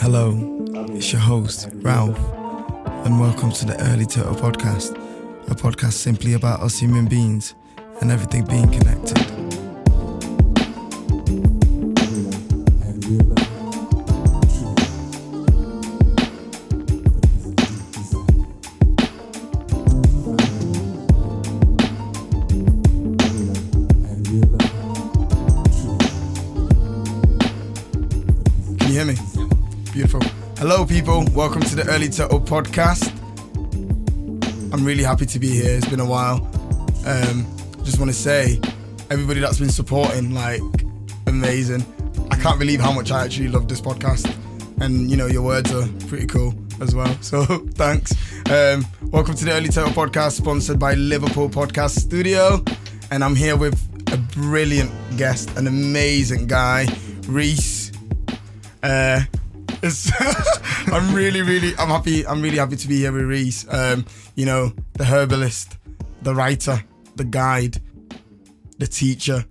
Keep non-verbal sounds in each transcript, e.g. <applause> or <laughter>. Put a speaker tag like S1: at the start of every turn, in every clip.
S1: Hello, it's your host, Ralph, and welcome to the Early Turtle Podcast, a podcast simply about us human beings and everything being connected. Welcome to the Early Turtle Podcast. I'm really happy to be here. It's been a while. Um, just want to say, everybody that's been supporting, like, amazing. I can't believe how much I actually love this podcast. And, you know, your words are pretty cool as well. <laughs> So, thanks. Um, welcome to the Early Turtle Podcast, sponsored by Liverpool Podcast Studio. And I'm here with a brilliant guest, an amazing guy, Reiss. Uh, <laughs> it's I'm really, really, I'm happy. I'm really happy to be here with Reiss. Um, you know, the herbalist, the writer, the guide, the teacher,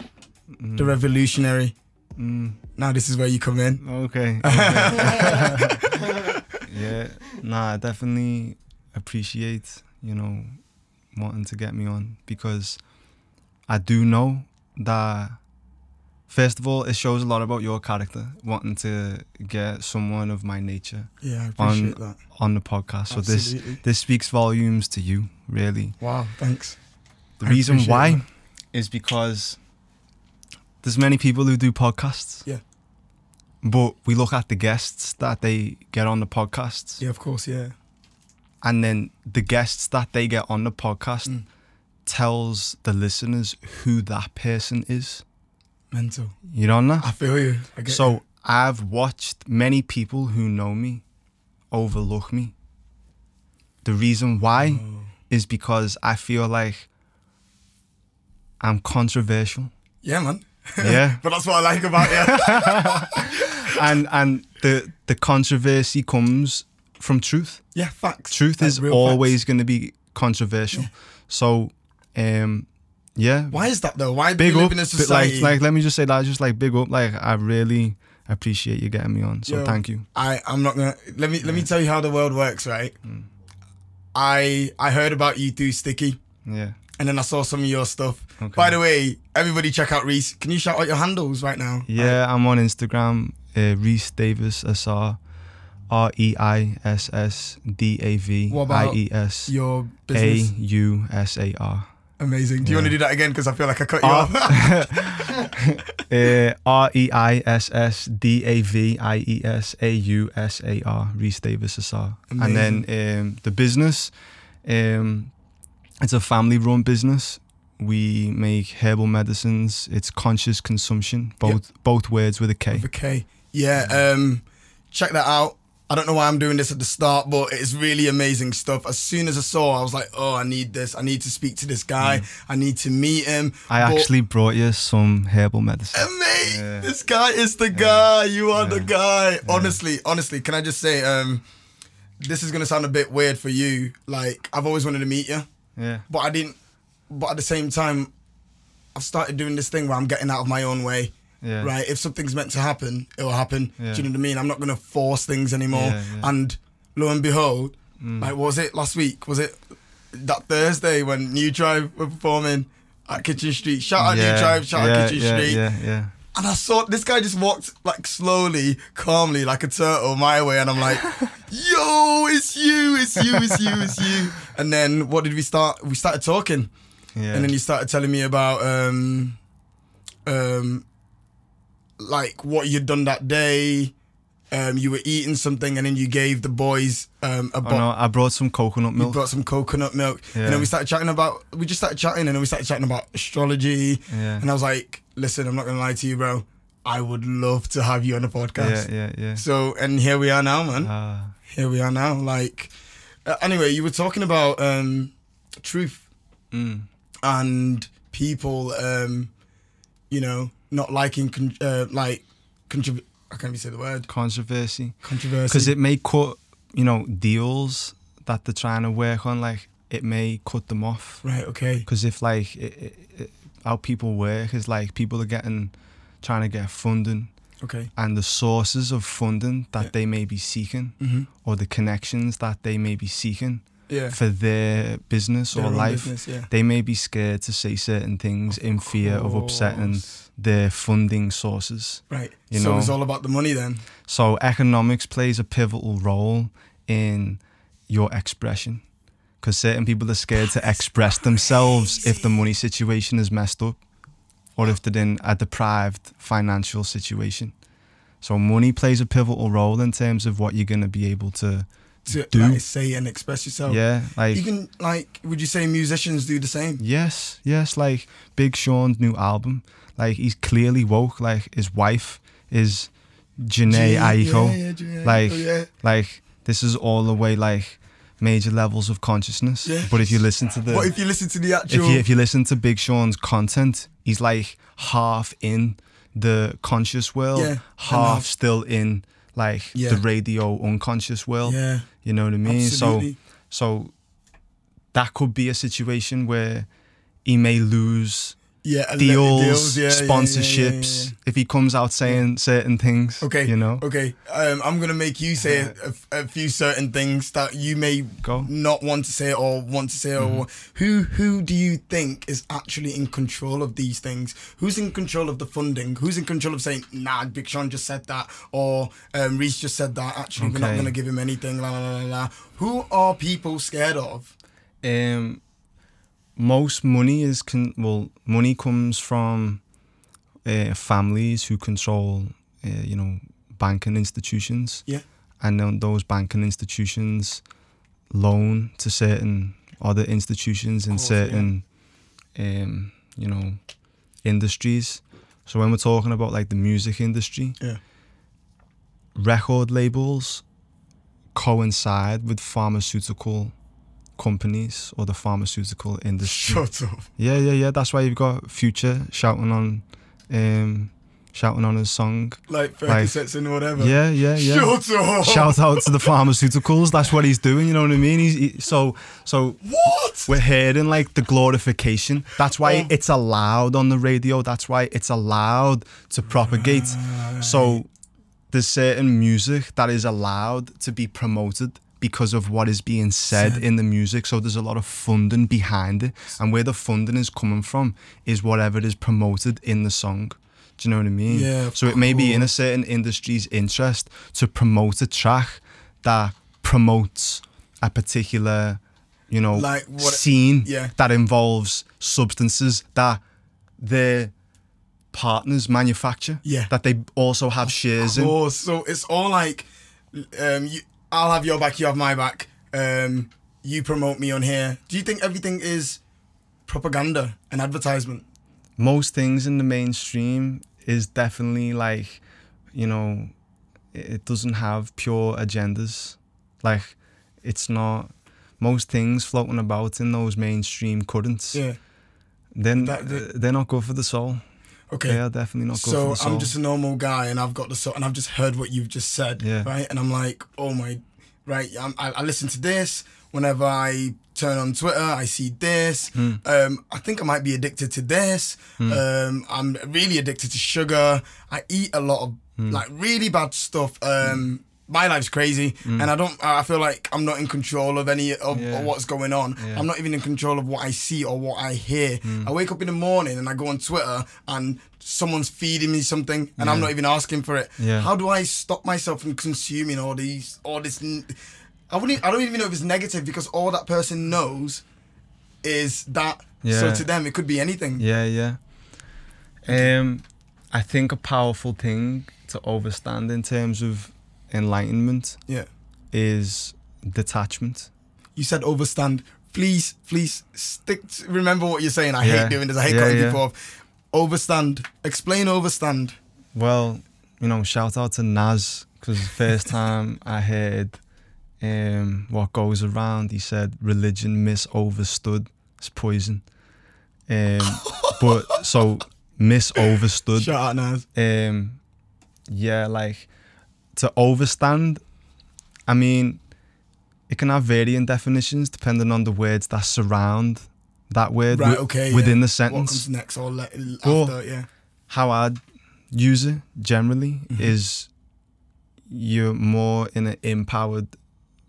S1: the revolutionary. Now this is where you come in.
S2: Okay. <laughs> okay. yeah. Nah, I definitely appreciate, you know, wanting to get me on because I do know that first of all, it shows a lot about your character, wanting to get someone of my nature
S1: Yeah, I
S2: on
S1: appreciate that.
S2: on the podcast. So this this speaks volumes to you, really.
S1: Wow, thanks.
S2: The
S1: I
S2: reason why
S1: that.
S2: is because there's many people who do podcasts.
S1: Yeah.
S2: But we look at the guests that they get on the podcasts,
S1: Yeah, of course. Yeah.
S2: and then the guests that they get on the podcast
S1: Mm.
S2: tells the listeners who that person is.
S1: Mental.
S2: You don't know?
S1: I feel you. I get
S2: So
S1: you.
S2: I've watched many people who know me overlook me. The reason why
S1: Oh.
S2: is because I feel like I'm controversial.
S1: Yeah, man. <laughs>
S2: Yeah.
S1: but that's what I like about you. <laughs>
S2: and and the the controversy comes from truth.
S1: yeah, facts.
S2: Truth
S1: Like
S2: is always going to be controversial. So, um, yeah,
S1: Why is that though? Why do
S2: big
S1: we live
S2: up.
S1: in a society?
S2: like, like, let me just say that. Just like big up. Like, I really appreciate you getting me on. So
S1: Yo.
S2: thank you.
S1: I I'm not gonna let me let me tell you how the world works, right?
S2: Mm.
S1: I I heard about you through Sticky,
S2: Yeah.
S1: and then I saw some of your stuff.
S2: Okay.
S1: By the way, everybody check out Reiss. Can you shout out your handles right now?
S2: Yeah, I'm on Instagram. Uh, Reiss Davies SR. R E I S S D A V I E S
S1: Your business.
S2: U S A R.
S1: Amazing. Do you want to do that again? Because I feel like I cut you
S2: R-
S1: off. <laughs>
S2: Uh, R E I S S D A V I E S A U S A R, Reiss Davies SR. And then um, the business, um, it's a family run business. We make herbal medicines. It's conscious consumption, both both words with a K.
S1: Okay. Yeah. Um, check that out. I don't know why I'm doing this at the start, but it's really amazing stuff. As soon as I saw, I was like, "Oh, I need this. I need to speak to this guy. I need to meet him."
S2: Mm. I
S1: But-
S2: actually brought you some herbal medicine.
S1: Mate,
S2: Yeah.
S1: this guy is the guy. You are the
S2: Yeah.
S1: guy. Honestly, honestly, can I just say, um, this is gonna sound a bit weird for you. Like, I've always wanted to meet you,
S2: Yeah.
S1: but I didn't. But at the same time, I've started doing this thing where I'm getting out of my own way.
S2: Yeah.
S1: Right? If something's meant to happen, it will happen.
S2: Yeah.
S1: Do you know what I mean? I'm not gonna force things anymore.
S2: Yeah, Mm.
S1: And lo and behold, like, was it last week? Was it that Thursday when New Drive were performing? At Kitchen Street. Shout out. New Drive, shout out Kitchen Street.
S2: Yeah, yeah.
S1: And I saw this guy just walked like slowly, calmly, like a turtle my way, and I'm like, <laughs> "Yo, it's you, it's you, it's you, it's you." And then what did we start? We started talking,
S2: Yeah.
S1: and then you started telling me about um, um, like what you'd done that day. Um, you were eating something, and then you gave the boys um, a
S2: oh,
S1: bottle.
S2: no, I brought some coconut milk.
S1: You brought some coconut milk, and then we started chatting about. We just started chatting, and then we started chatting about astrology.
S2: Yeah.
S1: And I was like, "Listen, I'm not gonna lie to you, bro. I would love to have you on the podcast."
S2: yeah, yeah. Yeah.
S1: So, and here we are now, man.
S2: Ah,
S1: Here we are now. Like, uh, anyway, you were talking about um, truth
S2: mm,
S1: and people, um, you know, not liking, con- uh, like, contrib- I can't even say the word.
S2: controversy.
S1: Controversy.
S2: because it may cut you know deals that they're trying to work on like it may cut them off
S1: right. Okay.
S2: because if like it, it, it, how people work is like people are getting trying to get funding
S1: Okay.
S2: and the sources of funding that
S1: Yeah.
S2: they may be seeking
S1: Mm-hmm.
S2: or the connections that they may be seeking
S1: Yeah.
S2: for their business
S1: Their
S2: or life.
S1: business, yeah.
S2: They may be scared to say certain things in fear of upsetting
S1: course.
S2: Their funding sources.
S1: Right.
S2: you
S1: so
S2: know.
S1: it's all about the money then.
S2: So economics plays a pivotal role in your expression because certain people are scared to express themselves if the money situation is messed up or if they're in a deprived financial situation. So money plays a pivotal role in terms of what you're going to be able to
S1: To
S2: Do.
S1: like, say and express yourself.
S2: yeah, like
S1: Even like, would you say musicians do the same?
S2: Yes, yes, like Big Sean's new album, like he's clearly woke. Like his wife is Jhené
S1: Yeah,
S2: Aiko.
S1: yeah, Jhené
S2: Like,
S1: yeah.
S2: Like this is all the way like major levels of consciousness.
S1: Yeah.
S2: But if you listen to the
S1: But if you listen to the
S2: if
S1: actual,
S2: you if you listen to Big Sean's content, he's like half in the conscious world,
S1: Yeah,
S2: half still in like
S1: Yeah.
S2: the radio unconscious world.
S1: yeah,
S2: You know what I mean?
S1: absolutely.
S2: So so that could be a situation where he may lose
S1: yeah, li-
S2: deals,
S1: yeah,
S2: sponsorships
S1: yeah, yeah.
S2: if he comes out saying certain things.
S1: Okay,
S2: you know,
S1: Okay, um, I'm gonna make you say <laughs> a, a, few certain things that you may
S2: Go. Mm-hmm.
S1: not want to say or want to say. Or who who do you think is actually in control of these things? Who's in control of the funding? Who's in control of saying, "Nah, Big Sean just said that," or um, Reiss just said that? Actually, we're not gonna give him anything. La la la la. la. Who are people scared of?
S2: um, most money is con- well, money comes from uh, families who control, uh, you know, banking institutions.
S1: Yeah.
S2: and then those banking institutions loan to certain other institutions in
S1: course, yeah.
S2: certain, um, you know, industries. So when we're talking about like the music industry,
S1: Yeah.
S2: record labels coincide with pharmaceutical companies or the pharmaceutical industry.
S1: Shut up.
S2: Yeah, yeah, yeah. That's why you've got Future shouting on, um, shouting on his song.
S1: Like
S2: Like-
S1: Percocets and whatever.
S2: Yeah, yeah, yeah.
S1: Shut up.
S2: Shout out to the pharmaceuticals. That's what he's doing. You know what I mean? He's he, so so.
S1: What?
S2: We're hearing like the glorification. That's why
S1: Oh.
S2: it's allowed on the radio. That's why it's allowed to propagate. So there's certain music that is allowed to be promoted because of what is being said
S1: Said.
S2: in the music. So there's a lot of funding behind it. And where the funding is coming from is whatever is promoted in the song. Do you know what I mean?
S1: Yeah,
S2: So it may be in a certain industry's interest to promote a track that promotes a particular, you know,
S1: Like what-
S2: scene
S1: yeah.
S2: that involves substances that their partners manufacture.
S1: Yeah.
S2: That they also have shares in.
S1: So it's all like, um, you, I'll have your back, you have my back. Um, you promote me on here. Do you think everything is propaganda and advertisement?
S2: Most things in the mainstream is definitely like, you know, it doesn't have pure agendas. Like, it's not. Most things floating about in those mainstream currents,
S1: Yeah.
S2: then
S1: That- that-
S2: they're not good for the soul.
S1: Okay.
S2: They are definitely not
S1: so
S2: soul.
S1: I'm just a normal guy, and I've got the so, and I've just heard what you've just said,
S2: Yeah.
S1: right? And I'm like, oh my, right? I'm, I, I listen to this whenever I turn on Twitter. I see this.
S2: Hmm.
S1: Um, I think I might be addicted to this. Um, I'm really addicted to sugar. I eat a lot of
S2: Hmm.
S1: like really bad stuff. Um, my life's crazy, and I don't. I feel like I'm not in control of any of,
S2: Yeah.
S1: what's going on.
S2: Yeah.
S1: I'm not even in control of what I see or what I hear. I wake up in the morning and I go on Twitter and someone's feeding me something and I'm not even asking for it.
S2: Yeah.
S1: How do I stop myself from consuming all these all this i wouldn't I don't even know if it's negative because all that person knows is that so to them it could be anything.
S2: Yeah, yeah. Um, I think a powerful thing to overstand in terms of enlightenment
S1: Yeah.
S2: is detachment.
S1: You said overstand. Please, please stick to, remember what you're saying. I
S2: Yeah.
S1: hate doing this. I hate
S2: Yeah,
S1: cutting people off. Overstand. Explain overstand.
S2: Well, you know, shout out to Nas because the first <laughs> time I heard um, what goes around, he said religion misunderstood is poison. Um, <laughs> but so misunderstood.
S1: Shout out Nas.
S2: um yeah like to overstand i mean it can have varying definitions depending on the words that surround that word
S1: Right, okay.
S2: within
S1: yeah.
S2: the
S1: What
S2: sentence
S1: comes next or le-
S2: Well,
S1: after, yeah.
S2: how i'd use it generally
S1: Mhm.
S2: is you're more in an empowered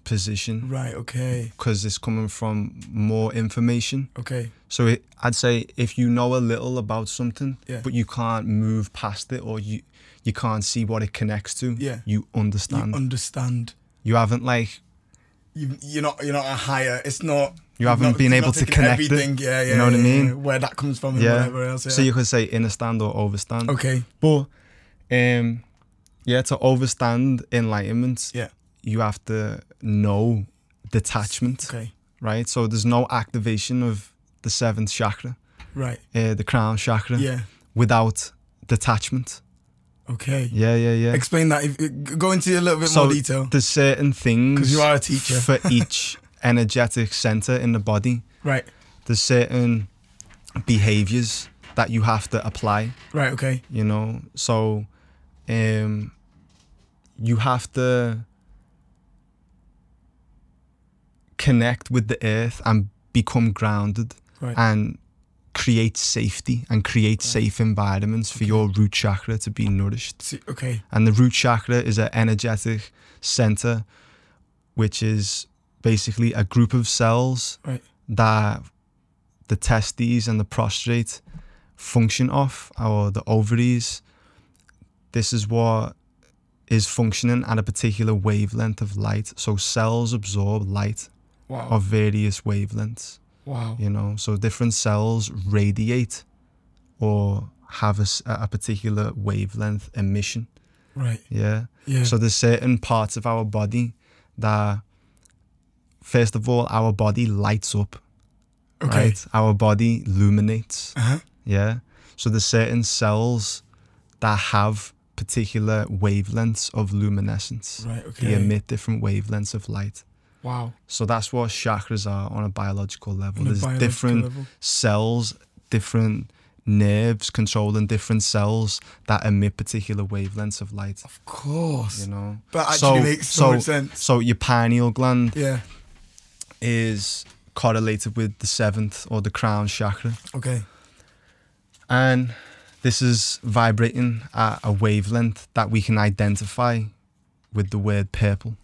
S2: position
S1: Right. Okay.
S2: because it's coming from more information.
S1: Okay.
S2: So it, I'd say if you know a little about something,
S1: Yeah.
S2: but you can't move past it or you you can't see what it connects to,
S1: Yeah.
S2: you understand.
S1: You understand.
S2: you haven't like
S1: You, you're not. You're not a higher. It's not.
S2: you haven't
S1: not-
S2: been able to connect
S1: everything.
S2: it.
S1: Yeah. Yeah.
S2: You know what I mean?
S1: yeah. Where that comes from and
S2: Yeah.
S1: whatever else. Yeah.
S2: So you could say understand or overstand.
S1: okay.
S2: But um yeah, to overstand enlightenment,
S1: Yeah.
S2: you have to know detachment,
S1: Okay.
S2: right? So there's no activation of the seventh chakra,
S1: Right.
S2: uh, the crown chakra,
S1: Yeah.
S2: without detachment.
S1: Okay.
S2: Yeah, yeah, yeah.
S1: Explain that. If, go into a little bit
S2: So
S1: more detail.
S2: There's certain things
S1: 'Cause you are a teacher.
S2: for each <laughs> energetic center in the body.
S1: Right.
S2: There's certain behaviors that you have to apply.
S1: Right. Okay.
S2: you know so um you have to connect with the earth and become grounded
S1: Right.
S2: and create safety and create safe environments for your root chakra to be nourished
S1: See, okay.
S2: and the root chakra is an energetic center which is basically a group of cells
S1: Right.
S2: that the testes and the prostate function off or the ovaries this is what is functioning at a particular wavelength of light so cells absorb light
S1: Wow.
S2: of various wavelengths
S1: wow.
S2: you know so different cells radiate or have a particular wavelength emission
S1: Right.
S2: yeah
S1: Yeah.
S2: so there's certain parts of our body that, first of all, our body lights up,
S1: okay.
S2: right? Our body illuminates,
S1: Uh huh.
S2: yeah. So there's certain cells that have particular wavelengths of luminescence.
S1: Right. Okay.
S2: They emit different wavelengths of light.
S1: Wow.
S2: So that's what chakras are on a biological level.
S1: On a
S2: there's
S1: biological
S2: different
S1: level.
S2: cells, different nerves controlling different cells that emit particular wavelengths of light.
S1: Of course.
S2: You know.
S1: But actually
S2: So-
S1: makes so,
S2: so-
S1: much sense.
S2: So your pineal gland
S1: Yeah.
S2: is correlated with the seventh or the crown chakra.
S1: Okay.
S2: And this is vibrating at a wavelength that we can identify with the word purple,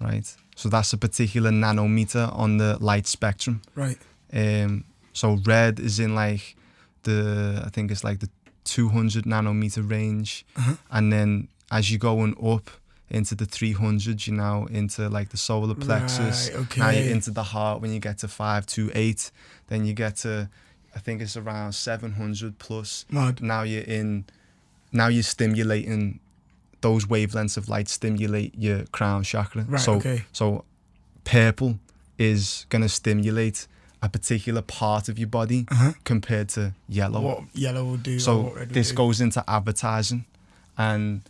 S2: right? So that's a particular nanometer on the light spectrum.
S1: Right.
S2: Um, so red is in like the, I think it's like the 200 nanometer range.
S1: Uh-huh.
S2: And then as you're going up into the 300s, you're now into like the solar plexus.
S1: Right, okay.
S2: Now you're into the heart when you get to 528. Then you get to, I think it's around 700 plus.
S1: Mad.
S2: Now you're in, now you're stimulating those wavelengths of light stimulate your crown chakra.
S1: Right.
S2: so,
S1: okay.
S2: so purple is going to stimulate a particular part of your body
S1: Uh huh.
S2: compared to yellow.
S1: What yellow will do.
S2: So this
S1: do.
S2: goes into advertising, and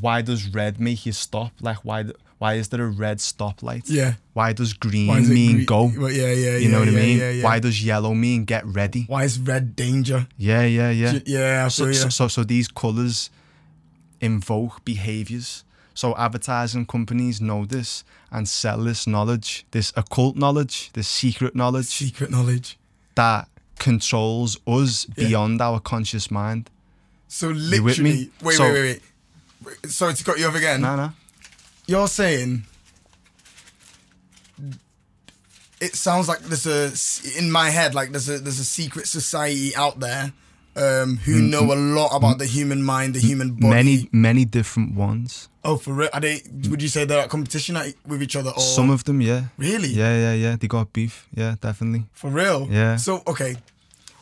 S2: why does red make you stop? Like why? Why is there a red stoplight?
S1: Yeah.
S2: Why does green
S1: Why
S2: mean go?
S1: Well, yeah. Yeah.
S2: You know
S1: yeah,
S2: what I mean?
S1: Yeah, yeah.
S2: Why does yellow mean get ready?
S1: Why is red danger?
S2: Yeah, yeah, yeah.
S1: Yeah.
S2: So, so, so, so these colors invoke behaviors. So advertising companies know this and sell this knowledge, this occult knowledge, this secret knowledge
S1: Secret knowledge.
S2: that controls us
S1: Yeah.
S2: beyond our conscious mind.
S1: So
S2: You with me?
S1: literally, wait,
S2: So-
S1: wait, wait, wait. Sorry to cut you off again.
S2: No, no.
S1: You're saying it sounds like there's a in my head like there's a there's a secret society out there um, who
S2: Mm,
S1: know a lot about the human mind, the human body.
S2: Many, many different ones.
S1: Oh, for real? Are they? Would you say they're at competition at, with each other? Or
S2: Some of them, yeah.
S1: really?
S2: Yeah, yeah, yeah. They got beef. Yeah, definitely.
S1: For real?
S2: Yeah.
S1: So okay,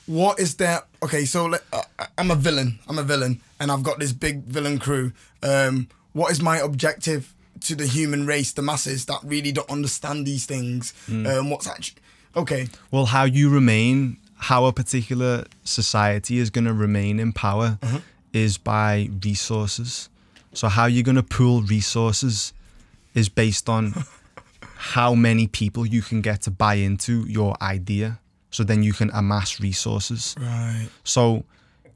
S1: what is there? Okay, so let, uh, I'm a villain. I'm a villain, and I've got this big villain crew. Um, what is my objective to the human race, the masses that really don't understand these things?
S2: Mm.
S1: Um, what's actually okay?
S2: Well, how you remain, how a particular society is going to remain in power
S1: Uh-huh.
S2: is by resources. So, how you're going to pool resources is based on <laughs> how many people you can get to buy into your idea. So, then you can amass resources.
S1: Right.
S2: So,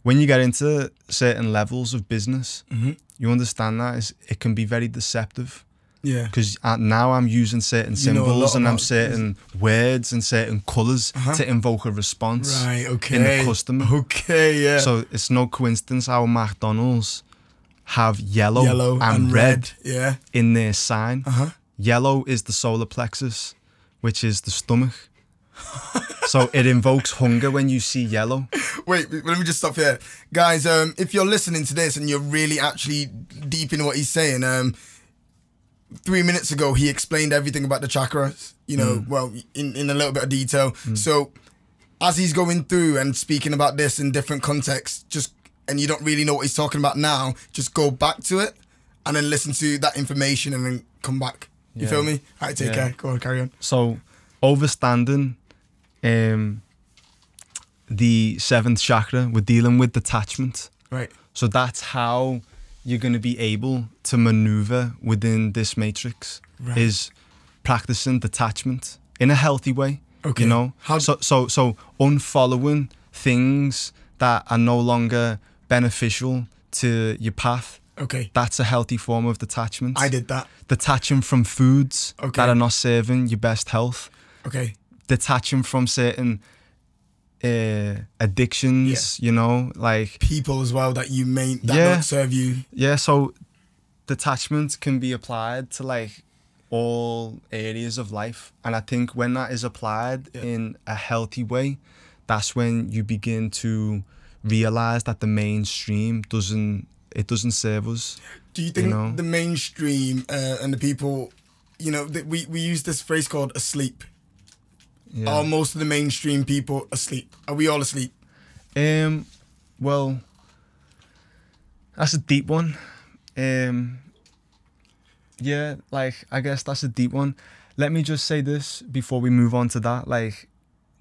S2: when you get into certain levels of business,
S1: Mhm.
S2: you understand that is it can be very deceptive.
S1: Yeah.
S2: because now I'm using certain symbols and I'm certain words and certain colors
S1: Uh-huh.
S2: to invoke a response
S1: Right. Okay.
S2: in the customer.
S1: Okay. Yeah.
S2: So it's no coincidence how McDonald's have yellow,
S1: Yellow
S2: and, red,
S1: Yeah.
S2: in their sign.
S1: Uh huh.
S2: Yellow is the solar plexus, which is the stomach. <laughs> so it invokes hunger when you see yellow.
S1: Wait, let me just stop here, guys. Um, if you're listening to this and you're really actually deep in what he's saying, um, three minutes ago he explained everything about the chakras. You know,
S2: Mm.
S1: well, in in a little bit of detail. So, as he's going through and speaking about this in different contexts, just and you don't really know what he's talking about now, just go back to it and then listen to that information and then come back. You
S2: Yeah.
S1: feel me? All right, take
S2: Yeah.
S1: care. Go on, carry on.
S2: So overstanding um, the seventh chakra, we're dealing with detachment.
S1: Right.
S2: So that's how you're going to be able to maneuver within this matrix
S1: Right.
S2: is practicing detachment in a healthy way.
S1: Okay.
S2: You know,
S1: How-
S2: so so so unfollowing things that are no longer beneficial to your path.
S1: Okay.
S2: That's a healthy form of detachment.
S1: I did that.
S2: Detaching from foods
S1: Okay.
S2: that are not serving your best health.
S1: Okay.
S2: Detaching from certain uh, addictions. You know, like
S1: People as well that you may that
S2: Yeah.
S1: don't serve you.
S2: Yeah, so detachment can be applied to like all areas of life. And I think when that is applied
S1: Yeah.
S2: in a healthy way, that's when you begin to realize that the mainstream doesn't it doesn't serve us.
S1: Do you think
S2: know?
S1: the mainstream uh, and the people, you know, that we we use this phrase called asleep?
S2: Yeah.
S1: Are most of the mainstream people asleep? Are we all asleep?
S2: Um well that's a deep one. Um yeah, like I guess that's a deep one. Let me just say this before we move on to that. Like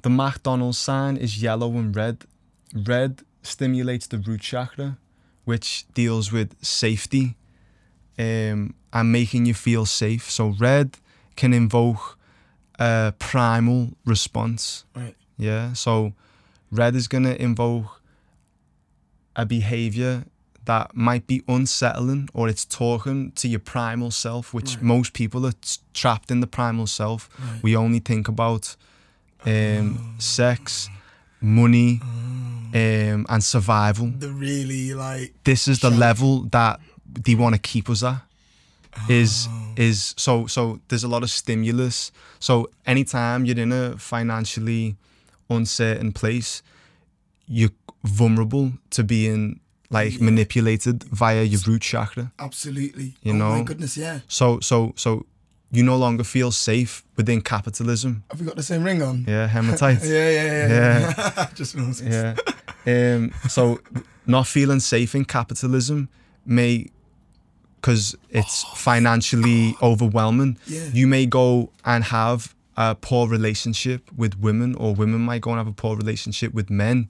S2: the McDonald's sign is yellow and red. Red stimulates the root chakra, which deals with safety um, and making you feel safe. So red can invoke a primal response.
S1: Right.
S2: Yeah. So red is gonna invoke a behavior that might be unsettling or it's talking to your primal self, which
S1: Right.
S2: most people are t- trapped in the primal self.
S1: Right.
S2: We only think about um, sex, money, um, and survival.
S1: The really like
S2: This is the level that they want to keep us at. Is is so so? There's a lot of stimulus. So anytime you're in a financially uncertain place, you're vulnerable to being like
S1: Yeah.
S2: manipulated via your root chakra.
S1: absolutely.
S2: You
S1: oh my goodness, yeah.
S2: So so so you no longer feel safe within capitalism.
S1: Have we got the same ring on?
S2: Yeah, hematite. <laughs>
S1: Yeah, yeah, yeah. yeah. <laughs> Just knows.
S2: yeah. Um, so not feeling safe in capitalism may, because it's financially overwhelming.
S1: Yeah.
S2: You may go and have a poor relationship with women, or women might go and have a poor relationship with men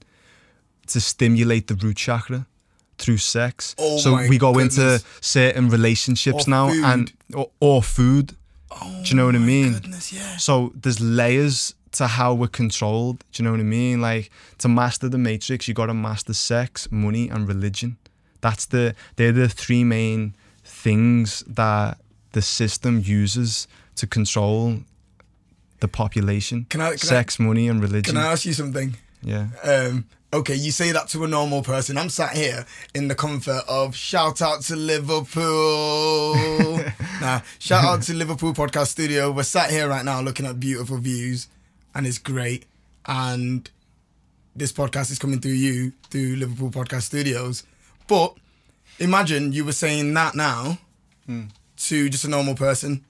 S2: to stimulate the root chakra through sex.
S1: Oh
S2: so we go
S1: goodness.
S2: into certain relationships
S1: Or
S2: now,
S1: food.
S2: and or, or food.
S1: Oh
S2: Do you know what I
S1: oh
S2: mean?
S1: Goodness, yeah.
S2: So there's layers to how we're controlled. Do you know what I mean? Like to master the matrix, you got to master sex, money, and religion. That's the they're the three main things that the system uses to control the population.
S1: Can I- can I-
S2: sex, money, and religion.
S1: Can I ask you something?
S2: yeah.
S1: Um, okay, you say that to a normal person. I'm sat here in the comfort of shout out to Liverpool. <laughs> nah, shout out to Liverpool Podcast Studio. We're sat here right now looking at beautiful views, and it's great. And this podcast is coming through you through Liverpool Podcast Studios. But imagine you were saying that now hmm. to just a normal person.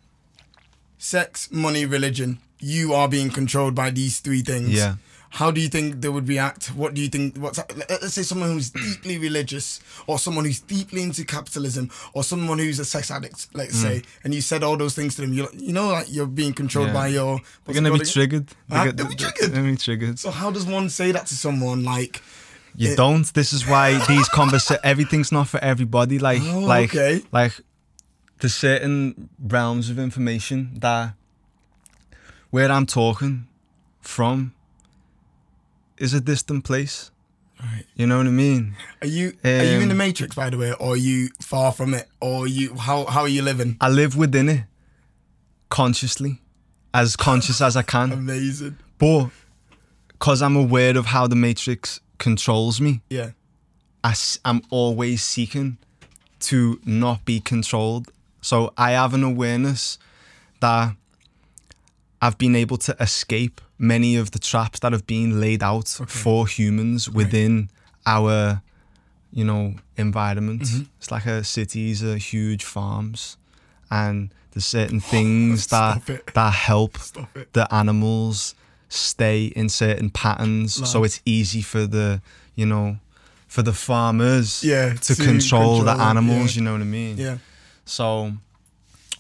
S1: Sex, money, religion. You are being controlled by these three things
S2: Yeah.
S1: how do you think they would react? What do you think? What's let's say someone who's deeply religious, or someone who's deeply into capitalism, or someone who's a sex addict, let's hmm. say, and you said all those things to them. You you know, like you're being controlled
S2: Yeah.
S1: by your.
S2: They're gonna be
S1: again?
S2: triggered. They're
S1: They'll
S2: go-
S1: be triggered.
S2: They'll be triggered.
S1: So how does one say that to someone? Like,
S2: You
S1: It-
S2: don't. This is why these conversa everything's not for everybody. Like
S1: Oh,
S2: like
S1: okay.
S2: like there's certain realms of information that where I'm talking from is a distant place.
S1: Right.
S2: You know what I mean?
S1: Are you are you in the
S2: Um,
S1: matrix by the way, or are you far from it, or you how how are you living?
S2: I live within it consciously, as conscious as I can.
S1: Amazing.
S2: But because I'm aware of how the matrix controls me,
S1: Yeah.
S2: I am always seeking to not be controlled. So I have an awareness that I've been able to escape many of the traps that have been laid out for humans within our, you know, environment.
S1: Mm-hmm.
S2: It's like a cities are huge farms, and there's certain things <laughs> that that help the animals stay in certain patterns, so it's easy for the, you know, for the farmers
S1: Yeah,
S2: to,
S1: to
S2: control, the
S1: control it,
S2: animals.
S1: yeah.
S2: You know what I mean?
S1: Yeah.
S2: So,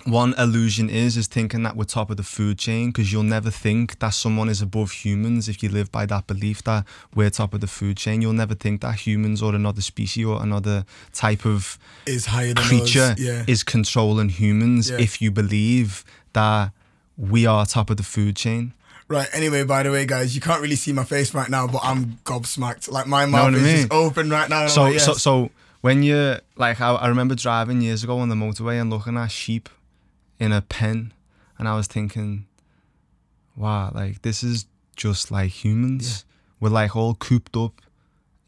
S2: one illusion is is thinking that we're top of the food chain because you'll never think that someone is above humans if you live by that belief that we're top of the food chain. You'll never think that humans or another species or another type of
S1: Is higher than
S2: creature.
S1: Yeah.
S2: is controlling humans
S1: Yeah.
S2: if you believe that we are top of the food chain.
S1: Right. Anyway, by the way, guys, you can't really see my face right now, but I'm gobsmacked. Like my mouth
S2: I
S1: is
S2: mean?
S1: just open right now.
S2: So,
S1: like,
S2: so,
S1: yes.
S2: so when you're like, I, I remember driving years ago on the motorway and looking at sheep in a pen, and I was thinking, wow, like this is just like humans. We're like all cooped up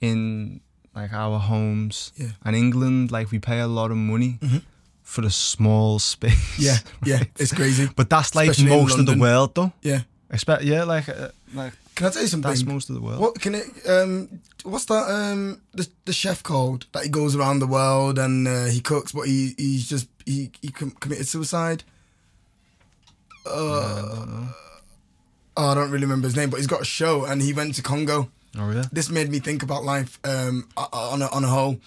S2: in like our homes.
S1: Yeah.
S2: And England, like we pay a lot of money
S1: Mhm.
S2: for a small <laughs> space.
S1: yeah, yeah, it's <laughs> crazy.
S2: But that's like
S1: Especially
S2: most of the world, though.
S1: Yeah.
S2: Expect, yeah, like, uh, like
S1: Can I tell you something?
S2: that's most of the world.
S1: What can it? Um, what's that? Um, the the chef called that he goes around the world and uh, he cooks, but he he's just he he com- committed suicide. Uh, oh, I don't really remember his name, but he's got a show and he went to Congo.
S2: Oh, really?
S1: This made me think about life um, o- on a, on a whole.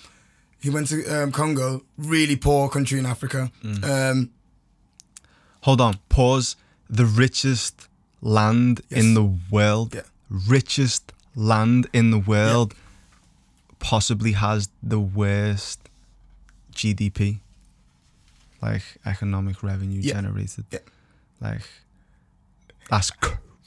S1: He went to um, Congo, really poor country in Africa.
S2: Mm.
S1: Um,
S2: Hold on, pause. The richest land in the world,
S1: Yeah.
S2: richest land in the world, possibly has the worst GDP, like economic revenue
S1: Yeah.
S2: generated.
S1: Yeah.
S2: Like, that's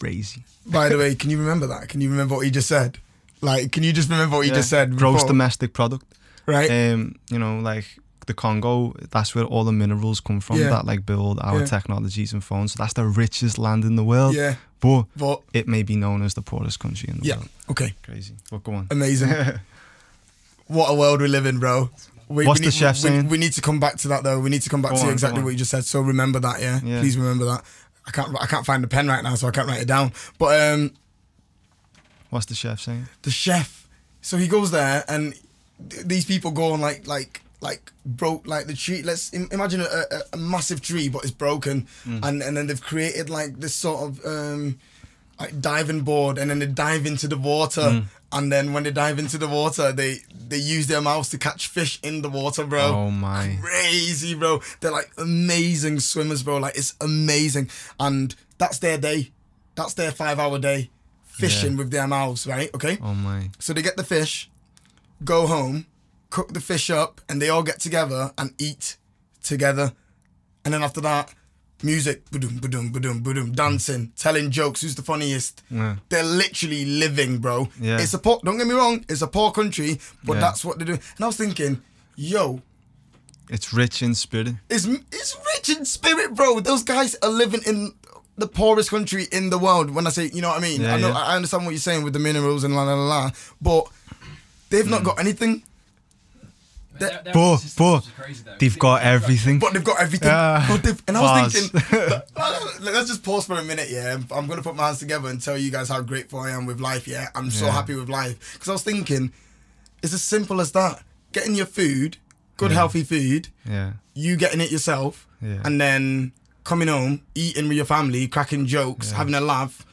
S2: crazy.
S1: by the way, can you remember that? Can you remember what he just said? Like, can you just remember what he
S2: Yeah.
S1: just said?
S2: Gross
S1: before?
S2: domestic product.
S1: right?
S2: Um, you know, like the Congo, that's where all the minerals come from
S1: Yeah.
S2: that like build our
S1: Yeah.
S2: technologies and phones. So that's the richest land in the world.
S1: yeah,
S2: But
S1: but
S2: it may be known as the poorest country in the
S1: yeah,
S2: world.
S1: okay,
S2: Crazy. But go on.
S1: amazing. <laughs> what a world we live in, bro. We,
S2: What's
S1: we
S2: the
S1: need,
S2: chef
S1: we,
S2: saying?
S1: We need to come back to that though. We need to come back
S2: Go
S1: to
S2: on,
S1: exactly what you just said. So remember that, yeah?
S2: Yeah.
S1: Please remember that. I can't. I can't find the pen right now, so I can't write it down. But um,
S2: What's the chef saying?
S1: the chef. So he goes there, and th- these people go on like like like broke like the tree. Let's Im- imagine a, a, a massive tree, but it's broken, and and then they've created like this sort of um like diving board, and then they dive into the water, and then when they dive into the water, they they use their mouths to catch fish in the water, bro.
S2: Oh my.
S1: Crazy, bro. They're like amazing swimmers, bro. Like it's amazing, and that's their day. That's their five-hour day, fishing
S2: Yeah.
S1: with their mouths, right? Okay.
S2: Oh my.
S1: So they get the fish, go home, cook the fish up, and they all get together and eat together. And then after that, music, boom, boom, boom, boom, dancing, telling jokes. Who's the funniest?
S2: Yeah.
S1: They're literally living, bro.
S2: Yeah.
S1: It's a poor. Don't get me wrong. It's a poor country, but
S2: Yeah.
S1: that's what they do. And I was thinking, yo,
S2: It's rich in spirit.
S1: it's it's rich in spirit, bro. Those guys are living in the poorest country in the world. When I say, you know what I mean?
S2: Yeah,
S1: I know,
S2: yeah.
S1: I understand what you're saying with the minerals and la la la la, but they've
S2: Mm.
S1: not got anything.
S3: Their-
S1: That-
S3: their
S2: But-
S3: systems
S2: but
S3: is crazy.
S2: They've got everything.
S1: But they've got everything.
S2: Ah, <laughs>
S1: But they've- and I was
S2: bars.
S1: thinking, <laughs> let's just pause for a minute, yeah. I'm gonna put my hands together and tell you guys how grateful I am with life. Yeah, I'm so
S2: Yeah.
S1: happy with life because I was thinking, it's as simple as that: getting your food, good healthy food,
S2: Yeah.
S1: you getting it yourself,
S2: Yeah.
S1: and then coming home, eating with your family, cracking jokes,
S2: Yeah.
S1: having a laugh,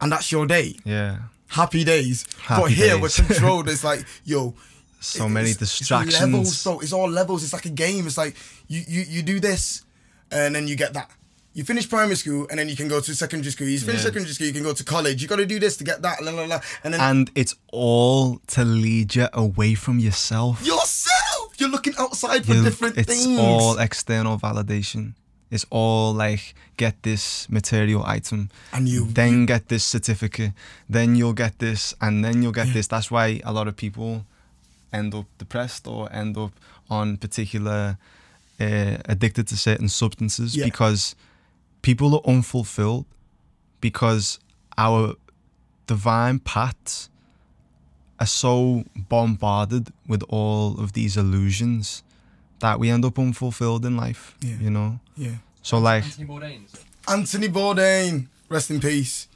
S1: and that's your day.
S2: Yeah.
S1: Happy days. but here
S2: days.
S1: we're controlled. <laughs> It's like, yo,
S2: So
S1: it-
S2: many distractions.
S1: It's levels, bro. It's all levels. It's like a game. It's like you, you you do this, and then you get that. You finish primary school, and then you can go to secondary school. You finish
S2: Yeah.
S1: secondary school, you can go to college. You got to do this to get that, la la la. And then
S2: And it's all to lead you away from yourself.
S1: yourself, you're looking outside for
S2: You-
S1: different
S2: it's
S1: things.
S2: all external validation. It's all like get this material item,
S1: And you
S2: then get this certificate, then you'll get this, and then you'll get
S1: Yeah.
S2: this. That's why a lot of people end up depressed or end up on particular uh, addicted to certain substances
S1: Yeah.
S2: because people are unfulfilled because our divine paths are so bombarded with all of these illusions that we end up unfulfilled in life.
S1: Yeah.
S2: You know.
S1: yeah.
S2: So like,
S3: Anthony Bourdain,
S1: Anthony Bourdain, rest in peace.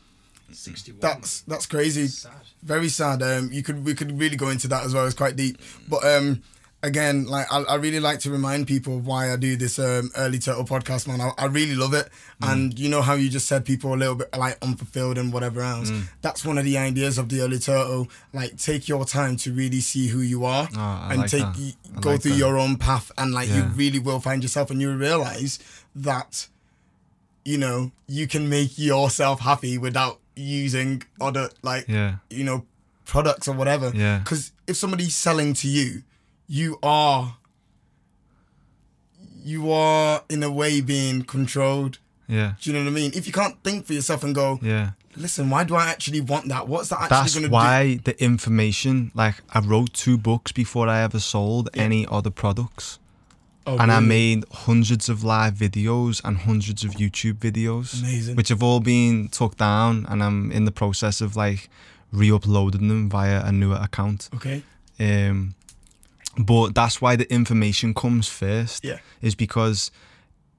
S3: 61.
S1: That's that's crazy.
S3: sad.
S1: Very sad. Um, you could we could really go into that as well. It's quite deep. But um, again, like I, I really like to remind people why I do this um early turtle podcast, man. I, I really love it.
S2: Mm.
S1: And you know how you just said people are a little bit like unfulfilled and whatever else.
S2: Mm.
S1: That's one of the ideas of the early turtle. Like take your time to really see who you are
S2: Oh,
S1: and
S2: like
S1: take
S2: that.
S1: go
S2: like
S1: through
S2: that.
S1: your own path and like you really will find yourself and you realize that you know you can make yourself happy without using other like
S2: yeah,
S1: you know products or whatever.
S2: Yeah.
S1: because if somebody's selling to you you are you are in a way being controlled.
S2: Yeah,
S1: do you know what i mean? If you can't think for yourself and go
S2: yeah.
S1: listen why do i actually want that? What's that actually
S2: That's
S1: going to That's
S2: why the information, like I wrote two books before I ever sold any other products.
S1: Oh,
S2: and I made hundreds of live videos and hundreds of YouTube videos,
S1: Amazing.
S2: which have all been took down, and I'm in the process of like re-uploading them via a newer account.
S1: okay
S2: Um, but that's why the information comes first,
S1: Yeah.
S2: is because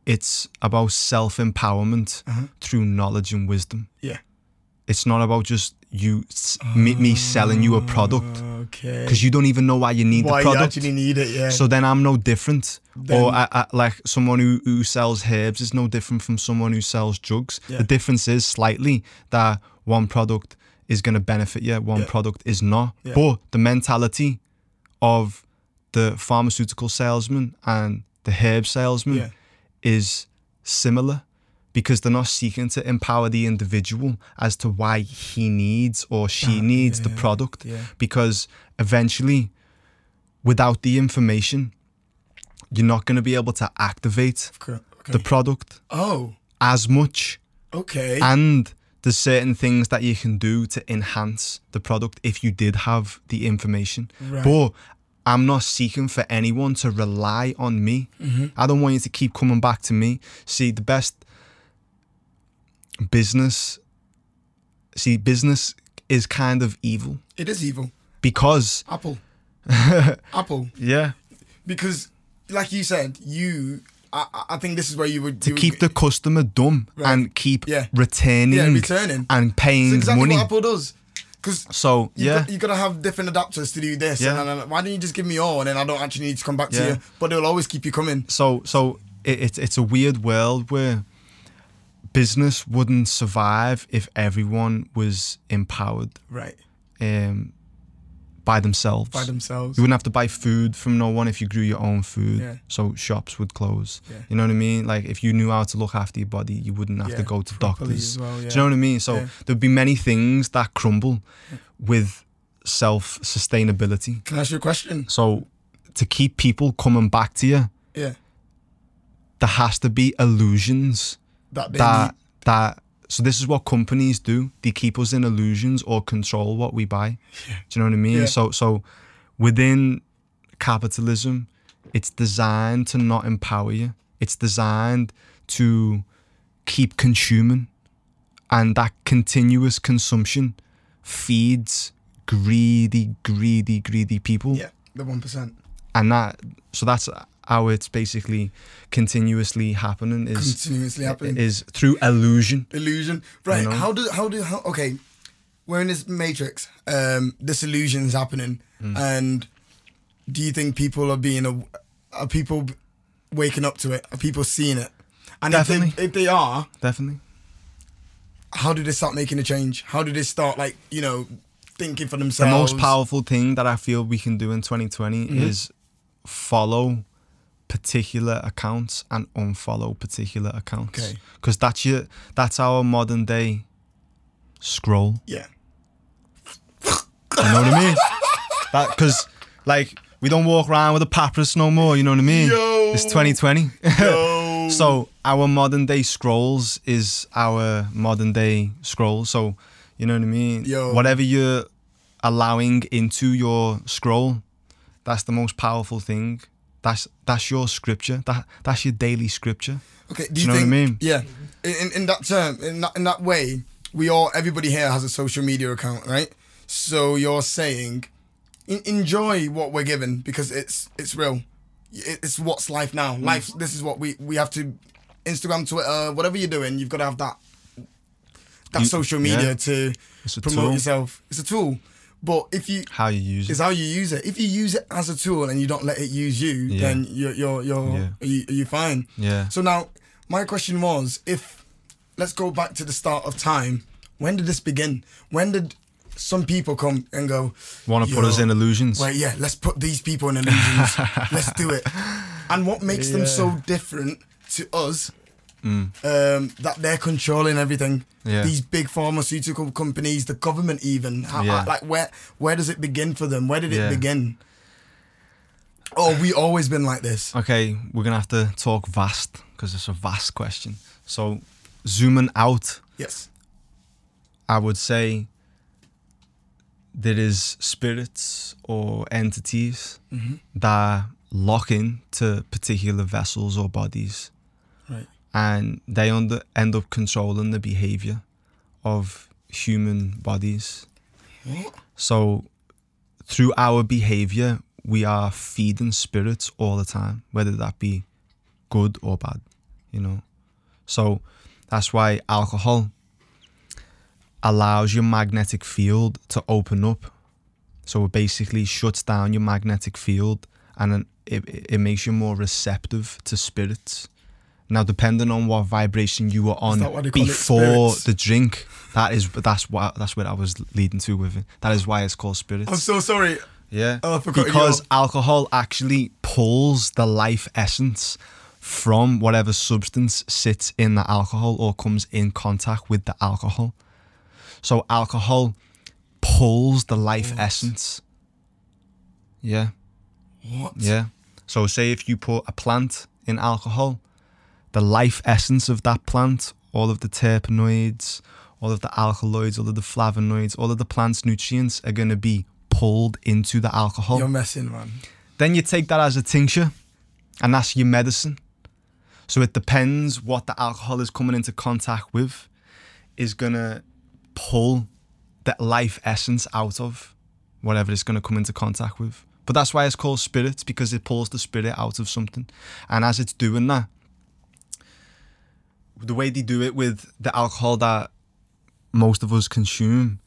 S2: it's about self empowerment
S1: Uh-huh.
S2: through knowledge and wisdom.
S1: yeah
S2: It's not about just you me, me selling you a product ah,
S1: okay
S2: because you don't even know why you need
S1: why
S2: the
S1: you
S2: product.
S1: actually need it yeah
S2: So then I'm no different.
S1: Then-
S2: or I, I, like someone who, who sells herbs is no different from someone who sells drugs.
S1: Yeah.
S2: The difference is slightly that one product is going to benefit you, one
S1: Yeah.
S2: product is not.
S1: Yeah.
S2: But the mentality of the pharmaceutical salesman and the herb salesman is similar because they're not seeking to empower the individual as to why he needs or she
S1: That-
S2: needs the product
S1: yeah.
S2: because eventually without the information you're not going to be able to activate
S1: okay.
S2: the product
S1: oh
S2: as much
S1: okay
S2: and there's certain things that you can do to enhance the product if you did have the information
S1: Right.
S2: but I'm not seeking for anyone to rely on me.
S1: Mm-hmm.
S2: I don't want you to keep coming back to me. See, the best business, see, business is kind of evil.
S1: It is evil.
S2: Because,
S1: apple. <laughs> Apple.
S2: Yeah,
S1: because like you said you i, I- think this is where you would
S2: to
S1: you would-
S2: keep the customer dumb
S1: Right.
S2: and keep
S1: Yeah.
S2: returning
S1: yeah returning
S2: and paying
S1: It's exactly
S2: money.
S1: what apple does. Because
S2: so,
S1: you
S2: yeah,
S1: got, you gotta have different adapters to do this
S2: Yeah.
S1: and, and, and why don't you just give me all and then i don't actually need to come back to you but they'll always keep you coming.
S2: So so it, it's it's a weird world where business wouldn't survive if everyone was empowered
S1: right
S2: um, by themselves.
S1: by themselves
S2: You wouldn't have to buy food from no one if you grew your own food.
S1: Yeah.
S2: So shops would close.
S1: Yeah.
S2: You know what I mean? Like if you knew how to look after your body, you wouldn't have
S1: Yeah,
S2: to go to
S1: properly
S2: doctors.
S1: well, yeah.
S2: Do you know what I mean? So there'd be many things that crumble with self sustainability.
S1: can i ask you a question
S2: So to keep people coming back to you,
S1: yeah
S2: there has to be illusions
S1: that they
S2: that that so this is what companies do. They keep us in illusions or control what we buy. Do you know what i mean?
S1: Yeah.
S2: so so within capitalism it's designed to not empower you. It's designed to keep consuming. And that continuous consumption feeds greedy greedy greedy people.
S1: Yeah the 1%
S2: and that so that's how it's basically continuously happening is
S1: continuously happening
S2: is through illusion.
S1: illusion right
S2: know?
S1: how do how do how okay we're in this matrix um this illusion's happening
S2: Hmm.
S1: and do you think people are being a are people waking up to it are people seeing it and if
S2: Definitely.
S1: they, if they are
S2: Definitely.
S1: how do they start making a change how do they start like you know thinking for themselves?
S2: The most powerful thing that I feel we can do in 2020
S1: Mm-hmm.
S2: is follow particular accounts and unfollow particular accounts.
S1: Okay.
S2: Because that's your that's our modern day scroll.
S1: yeah
S2: You know what I mean? That because like we don't walk around with a papyrus no more. You know what I mean?
S1: Yo.
S2: It's 2020.
S1: Yo. <laughs>
S2: So our modern day scrolls is our modern day scroll. So you know what I mean.
S1: Yo.
S2: Whatever you're allowing into your scroll, that's the most powerful thing. That's that's your scripture. That that's your daily scripture.
S1: Okay, do
S2: Do
S1: you,
S2: you know what I mean?
S1: Yeah, in, in that term, in that in that way, we all everybody here has a social media account, right? So you're saying, en- enjoy what we're given because it's it's real. It's what's life now.
S2: Mm.
S1: Life. This is what we we have to. Instagram, Twitter, whatever you're doing, you've got to have that that
S2: You-
S1: social media
S2: yeah.
S1: to promote
S2: tool.
S1: yourself. It's a tool, but if you
S2: How you use
S1: is
S2: it.
S1: how you use it. If you use it as a tool and you don't let it use you,
S2: Yeah.
S1: then you're you're you're
S2: Yeah.
S1: are you, are you fine?
S2: Yeah.
S1: So now, my question was, if let's go back to the start of time, when did this begin? When did some people come and go?
S2: Want to put us in illusions?
S1: Well, yeah, let's put these people in illusions. <laughs> let's do it. And what makes them so different to us? Um, that they're controlling everything.
S2: Mm. Yeah.
S1: These big pharmaceutical companies, the government, even. How,
S2: Yeah.
S1: Like where where does it begin for them? Where did
S2: Yeah.
S1: it begin? Oh, we always been like this.
S2: Okay, we're gonna have to talk vast because it's a vast question. So, zooming out,
S1: Yes.
S2: I would say there is spirits or entities that lock in to particular vessels or bodies. And they end up controlling the behavior of human bodies. So, through our behavior, we are feeding spirits all the time, whether that be good or bad, you know. So, that's why alcohol allows your magnetic field to open up. So, it basically shuts down your magnetic field and it, it makes you more receptive to spirits. Now, depending on what vibration you were on
S1: that why they call it
S2: before the drink, that is that's what that's what I was leading to with it. That is why it's called spirits.
S1: I'm so sorry.
S2: Yeah.
S1: Oh, I forgot
S2: because alcohol actually pulls the life essence from whatever substance sits in the alcohol or comes in contact with the alcohol. So alcohol pulls the life essence. Yeah.
S1: What?
S2: Yeah. So say if you put a plant in alcohol, the life essence of that plant, all of the terpenoids, all of the alkaloids, all of the flavonoids, all of the plant's nutrients are going to be pulled into the alcohol.
S1: You're messing, man.
S2: Then you take that as a tincture, and that's your medicine. So it depends what the alcohol is coming into contact with, is gonna pull that life essence out of whatever it's gonna come into contact with. But that's why it's called spirits because it pulls the spirit out of something, and as it's doing that, the way they do it with the alcohol that most of us consume,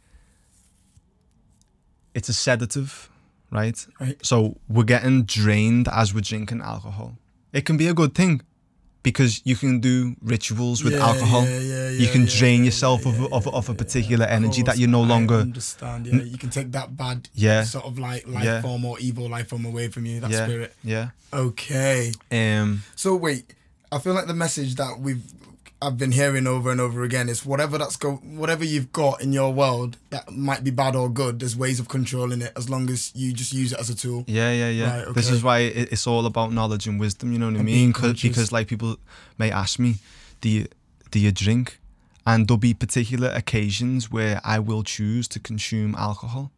S2: it's a sedative, right?
S1: Right.
S2: So we're getting drained as we're drinking alcohol. It can be a good thing because you can do rituals with
S1: Yeah,
S2: alcohol.
S1: yeah, yeah,
S2: you can drain yourself of, of, of a particular energy that you're no
S1: I
S2: longer.
S1: understand. Yeah, you can take that bad,
S2: Yeah.
S1: sort of like life form or evil life form away from you. That
S2: yeah,
S1: spirit.
S2: yeah.
S1: Okay.
S2: Um,
S1: So wait, I feel like the message that we've I've been hearing over and over again is whatever that's go whatever you've got in your world that might be bad or good. There's ways of controlling it as long as you just use it as a tool.
S2: yeah, yeah, yeah.
S1: Right,
S2: This is why it's all about knowledge and wisdom. You know what I mean? because like people may ask me, do you do you drink? And there'll be particular occasions where I will choose to consume alcohol.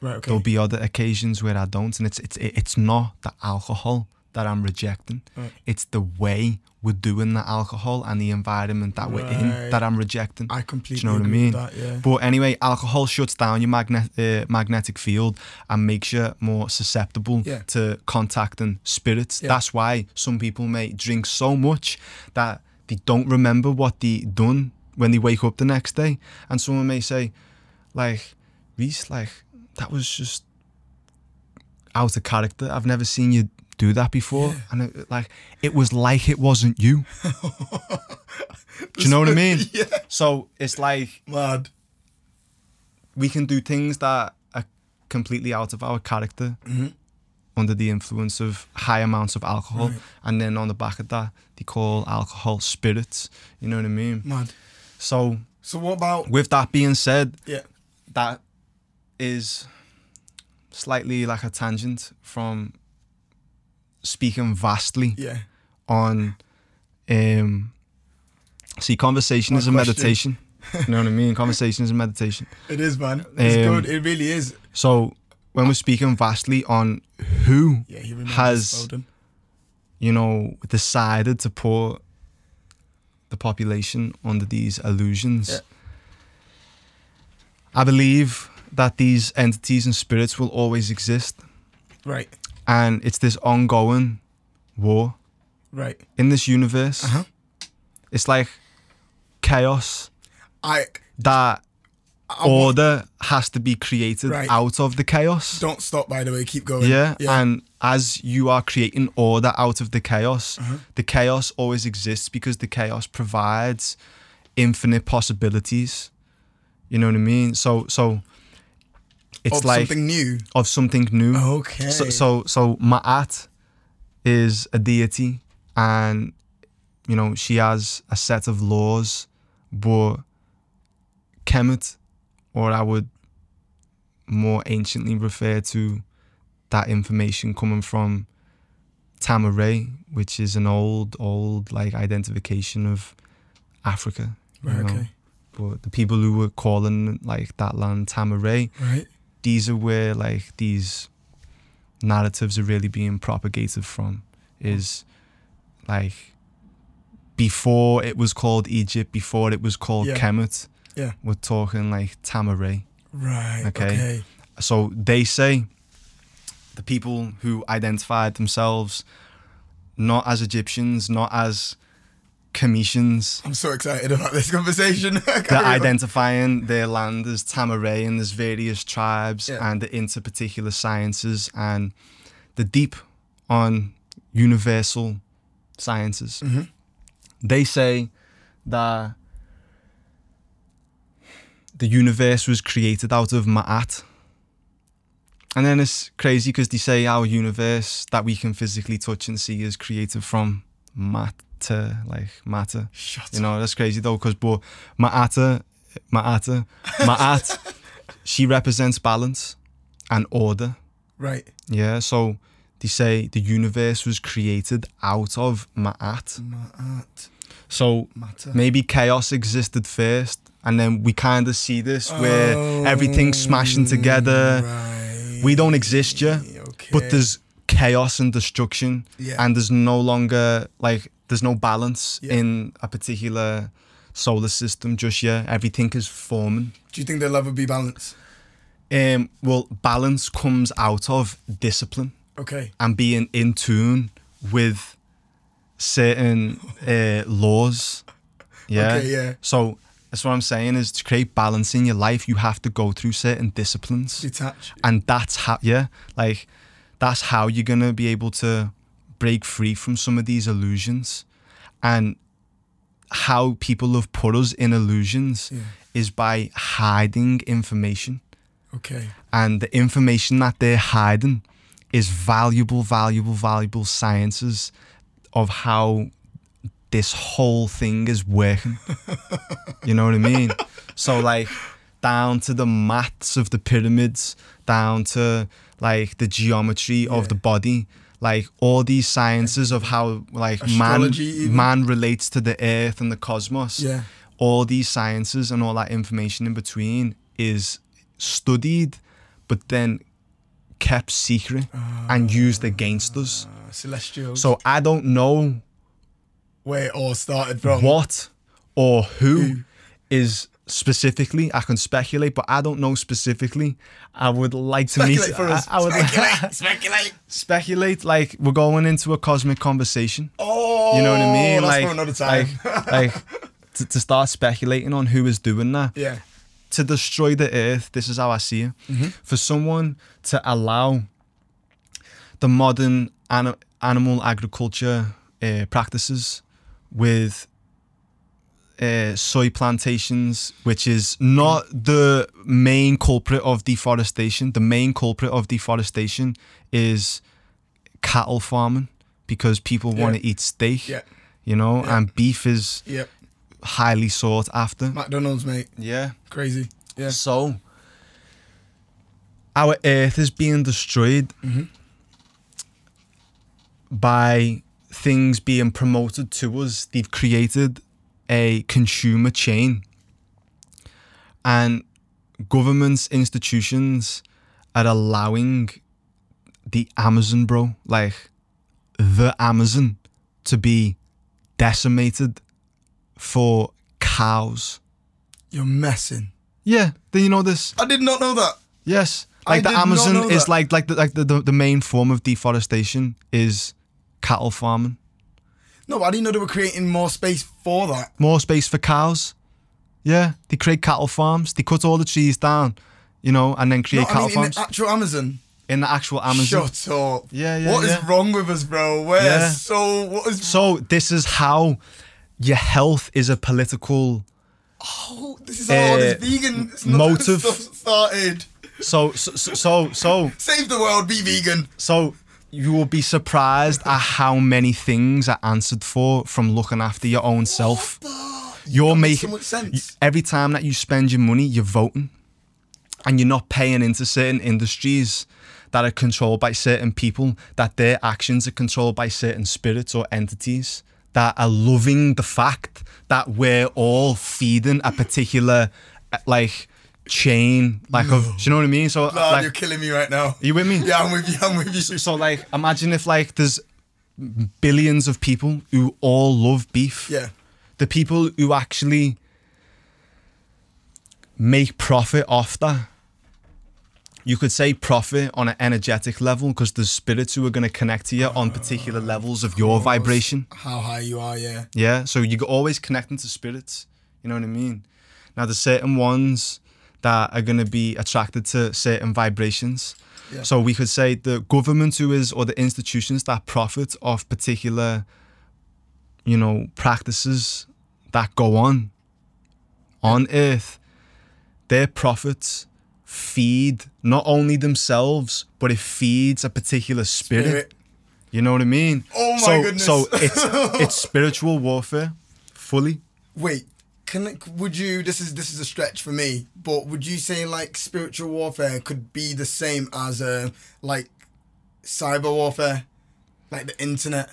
S1: Right. Okay.
S2: There'll be other occasions where I don't, and it's it's it's not the alcohol that I'm rejecting.
S1: Right.
S2: It's the way we're doing the alcohol and the environment that we're in that I'm rejecting.
S1: I completely
S2: Do you know what I mean?
S1: that. Yeah.
S2: But anyway, alcohol shuts down your magnet uh, magnetic field and makes you more susceptible
S1: Yeah.
S2: to contacting spirits.
S1: Yeah.
S2: That's why some people may drink so much that they don't remember what they done when they wake up the next day. And someone may say, like, Reiss, like that was just out of character. I've never seen you do that before.
S1: Yeah.
S2: And it, like it was like it wasn't you. <laughs> do you know what I mean? <laughs>
S1: yeah.
S2: So it's like
S1: Mad.
S2: we can do things that are completely out of our character
S1: Mhm.
S2: under the influence of high amounts of alcohol,
S1: Right.
S2: and then on the back of that, they call alcohol spirits. You know what I mean?
S1: Mad.
S2: So,
S1: So what about
S2: with that being said,
S1: yeah?
S2: that is slightly like a tangent from speaking vastly
S1: Yeah.
S2: on Um, see, conversation is a
S1: question.
S2: meditation. you know what I mean? <laughs> Conversation is a meditation.
S1: It is, man. It's
S2: Um,
S1: good. It really is.
S2: So when we're speaking vastly on who
S1: Yeah,
S2: has- you know, decided to put the population under these illusions.
S1: Yeah.
S2: I believe that these entities and spirits will always exist,
S1: Right,
S2: and it's this ongoing war
S1: right.
S2: in this universe.
S1: Uh huh.
S2: It's like chaos
S1: I,
S2: that
S1: I
S2: order has to be created
S1: Right.
S2: out of the chaos.
S1: don't stop. By the way, keep going.
S2: Yeah,
S1: yeah.
S2: and as you are creating order out of the chaos,
S1: Uh-huh.
S2: the chaos always exists because the chaos provides infinite possibilities. You know what I mean? So, so it's
S1: of
S2: like
S1: something new.
S2: of something new.
S1: Okay.
S2: So, so, so Ma'at is a deity, and you know she has a set of laws, but Kemet, or I would more anciently refer to that information coming from Tamaray, which is an old, old like identification of Africa.
S1: right. Okay.
S2: But the people who were calling like that land Tamaray,
S1: Right.
S2: These are where like these narratives are really being propagated from is like before it was called Egypt, before it was called
S1: Yeah.
S2: Kemet,
S1: Yeah.
S2: we're talking like Tamaray.
S1: Right.
S2: Okay.
S1: Okay.
S2: So they say the people who identified themselves not as Egyptians, not as Kemetians,
S1: I'm so excited about this conversation. <laughs>
S2: they're identifying their land as Tamaray and there's various tribes
S1: Yeah.
S2: and they're into particular sciences and the deep on universal sciences.
S1: Mhm.
S2: They say that the universe was created out of Ma'at. And then it's crazy because they say our universe that we can physically touch and see is created from matter, like matter.
S1: Shut
S2: You know, that's crazy though, because but Ma'ata, Ma'ata, Ma'at, <laughs> she represents balance and order.
S1: Right.
S2: Yeah, so they say the universe was created out of Ma'at.
S1: Ma'at.
S2: So
S1: Matter.
S2: maybe chaos existed first, and then we kind of see this where everything's oh, smashing together.
S1: Oh, Right.
S2: We don't exist yet,
S1: Okay.
S2: but there's chaos and destruction,
S1: Yeah.
S2: and there's no longer like there's no balance
S1: Yeah.
S2: in a particular solar system just yet. Everything is forming.
S1: Do you think there'll ever be balance?
S2: Um, well, balance comes out of discipline
S1: Okay.
S2: and being in tune with certain uh, laws. <laughs> Yeah.
S1: Okay. Yeah.
S2: So that's what I'm saying is to create balance in your life, you have to go through certain disciplines,
S1: Detach.
S2: and that's how yeah, like that's how you're gonna be able to break free from some of these illusions, and how people have put us in illusions
S1: Yeah.
S2: is by hiding information,
S1: Okay.
S2: and the information that they're hiding is valuable, valuable, valuable sciences of how this whole thing is working. <laughs> you know what I mean? So like down to the maths of the pyramids, down to like the geometry of the body, like all these sciences of how like
S1: Astrology
S2: man man relates to the earth and the cosmos.
S1: Yeah.
S2: All these sciences and all that information in between is studied but then kept secret and used against us.
S1: Uh, celestials.
S2: So I don't know
S1: where it all started from.
S2: what or who
S1: Who?
S2: is specifically. I can speculate, but I don't know specifically. I would like to
S1: Speculate
S2: meet.
S1: for us.
S2: I, I would
S1: speculate. <laughs> speculate.
S2: speculate like we're going into a cosmic conversation.
S1: Oh.
S2: You know what I mean?
S1: That's
S2: like
S1: for another time.
S2: like <laughs> like to, to start speculating on who is doing that.
S1: yeah.
S2: to destroy the earth, this is how I see it. For someone to allow the modern ani- animal agriculture uh, practices with uh, soy plantations, which is not the main culprit of deforestation. The main culprit of deforestation is cattle farming because people
S1: Yeah.
S2: want to eat steak,
S1: Yeah.
S2: you know,
S1: Yeah.
S2: and beef is highly sought after.
S1: McDonald's, mate.
S2: Yeah.
S1: Crazy. Yeah.
S2: So, our earth is being destroyed
S1: Mhm.
S2: by things being promoted to us, they've created a consumer chain. And governments, institutions are allowing the Amazon, bro, like the Amazon, to be decimated for cows.
S1: You're messing.
S2: Yeah, do you know this?
S1: I did not know that.
S2: Yes,
S1: I
S2: like the
S1: not know
S2: Amazon is
S1: that.
S2: like like the, like the, the the main form of deforestation is cattle farming.
S1: No, I didn't know they were creating more space for that.
S2: More space for cows. Yeah, they create cattle farms. They cut all the trees down, you know, and then create
S1: No, I
S2: cattle
S1: mean, in
S2: farms
S1: the actual Amazon.
S2: in the actual Amazon.
S1: Shut up.
S2: Yeah, yeah,
S1: What is
S2: yeah.
S1: wrong with us, bro? We're
S2: Yeah.
S1: so. What is.
S2: So this is how your health is a political.
S1: Oh, this is how all this
S2: uh,
S1: vegan <laughs>
S2: motive.
S1: stuff started.
S2: So so so so so,
S1: Save the world, be vegan.
S2: so you will be surprised at how many things are answered for from looking after your own self. You're
S1: That
S2: making
S1: so much sense.
S2: every time that you spend your money, you're voting, and you're not paying into certain industries that are controlled by certain people. That their actions are controlled by certain spirits or entities that are loving the fact that we're all feeding a particular uh, chain, like of. Do you know what I mean? So
S1: Lad,
S2: like,
S1: you're killing me right now.
S2: are you with me?
S1: Yeah, I'm with you. I'm with you.
S2: So like, imagine if like there's billions of people who all love beef.
S1: Yeah.
S2: The people who actually make profit off that. You could say profit on an energetic level because there's spirits who are going to connect to you on particular levels of your vibration.
S1: How high you are, yeah.
S2: Yeah, so you're always connecting to spirits. You know what I mean? Now, there's certain ones that are going to be attracted to certain vibrations.
S1: Yeah.
S2: So we could say the government who is, or the institutions that profit off particular, you know, practices that go on on Earth, their profits feed not only themselves, but it feeds a particular spirit.
S1: Spirit.
S2: You know what I mean?
S1: Oh my
S2: so,
S1: goodness.
S2: So it's it's <laughs> spiritual warfare, fully.
S1: Wait, can would you? This is this is a stretch for me, but would you say like spiritual warfare could be the same as uh, like cyber warfare, like the internet?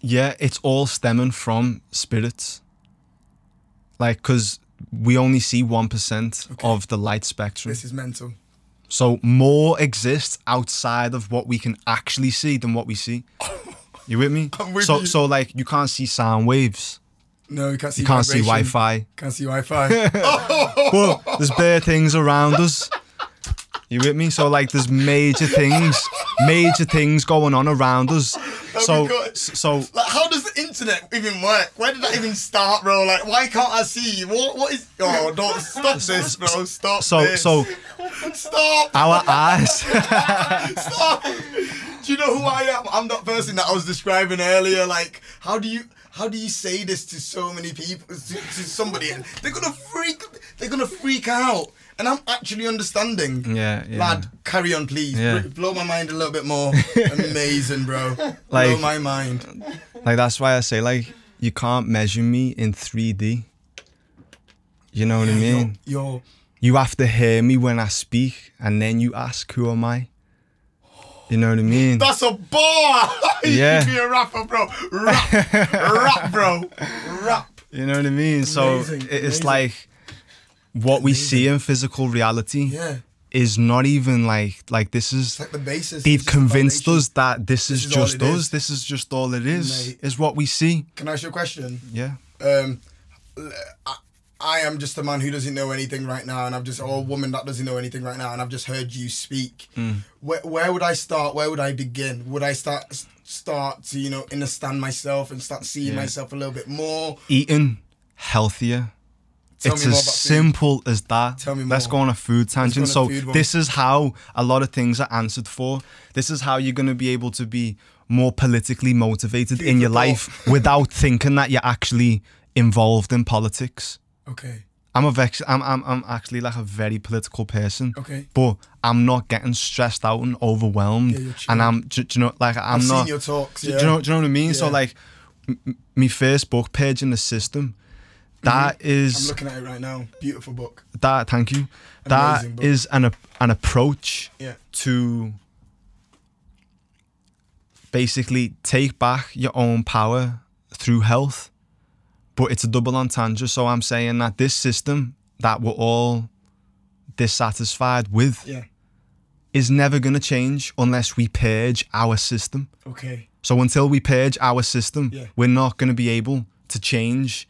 S2: Yeah, it's all stemming from spirits. Like, cause we only see one percent
S1: Okay.
S2: of the light spectrum,
S1: This is mental.
S2: so more exists outside of what we can actually see than what we see. <laughs> You with me?
S1: I'm with
S2: so,
S1: you.
S2: so like, you can't see sound waves.
S1: No, you can't see.
S2: You can't see. Wi-Fi.
S1: Can't see Wi-Fi. <laughs>
S2: but there's bare things around us. You with me? So like, there's major things, major things going on around us. So, so
S1: like, how does the internet even work? Where did that even start, bro? Like, why can't I see? What? What is? Oh, don't stop this, bro. Stop.
S2: so
S1: this.
S2: so <laughs>
S1: stop.
S2: our eyes. <laughs>
S1: Stop. Do you know who I am? I'm that person that I was describing earlier. Like, how do you how do you say this to so many people to, to somebody and they're gonna freak they're gonna freak out. And I'm actually understanding.
S2: Yeah, yeah.
S1: Lad, carry on, please.
S2: Yeah.
S1: Blow my mind a little bit more. <laughs> Amazing, bro. Blow
S2: Like-
S1: my mind.
S2: Like that's why I say like you can't measure me in 3D. You know what I mean?
S1: You're, you're
S2: You have to hear me when I speak, and then you ask, "Who am I?" You know what I mean?
S1: That's a bar. <laughs> you
S2: Yeah.
S1: be a rapper, bro. Rap, rap, bro. Rap. <laughs>
S2: You know what I mean? So
S1: Amazing,
S2: it's
S1: amazing.
S2: like what we see in physical reality
S1: Yeah.
S2: is not even like like this is.
S1: Like the basis.
S2: They've
S1: it's just the
S2: convinced us that this, is,
S1: is
S2: just us.
S1: is.
S2: This is just all it is.
S1: Mate.
S2: Is what we see.
S1: Can I ask you a question?
S2: Yeah.
S1: Um, I, am just a man who doesn't know anything right now, and I've just or a woman that doesn't know anything right now, and I've just heard you speak.
S2: Mm.
S1: Where, where would I start? Where would I begin? Would I start start to you know understand myself and start seeing
S2: Yeah.
S1: myself a little bit more?
S2: Eating healthier.
S1: Tell
S2: it's
S1: me more
S2: as simple as that.
S1: Tell me
S2: Let's go on a food tangent.
S1: a
S2: So
S1: food
S2: this is how a lot of things are answered for. This is how you're going to be able to be more politically motivated in your life without thinking that you're actually involved in politics.
S1: Okay.
S2: I'm a vex. I'm, I'm I'm actually like a very political person.
S1: Okay.
S2: But I'm not getting stressed out and overwhelmed.
S1: Yeah,
S2: and I'm, do, do you know, like I'm
S1: I've
S2: not.
S1: seen your talks.
S2: Do,
S1: Yeah.
S2: do you know? Do you know what I mean? So like, m- my first book page in the system, mm-hmm. that
S1: I'm looking at it right now. Beautiful book.
S2: that. Thank you. That
S1: Amazing
S2: is an an approach
S1: Yeah.
S2: to basically take back your own power through health. But it's a double entendre. So I'm saying that this system that we're all dissatisfied with
S1: Yeah.
S2: is never going to change unless we purge our system.
S1: Okay.
S2: So until we purge our system,
S1: Yeah.
S2: we're not going to be able to change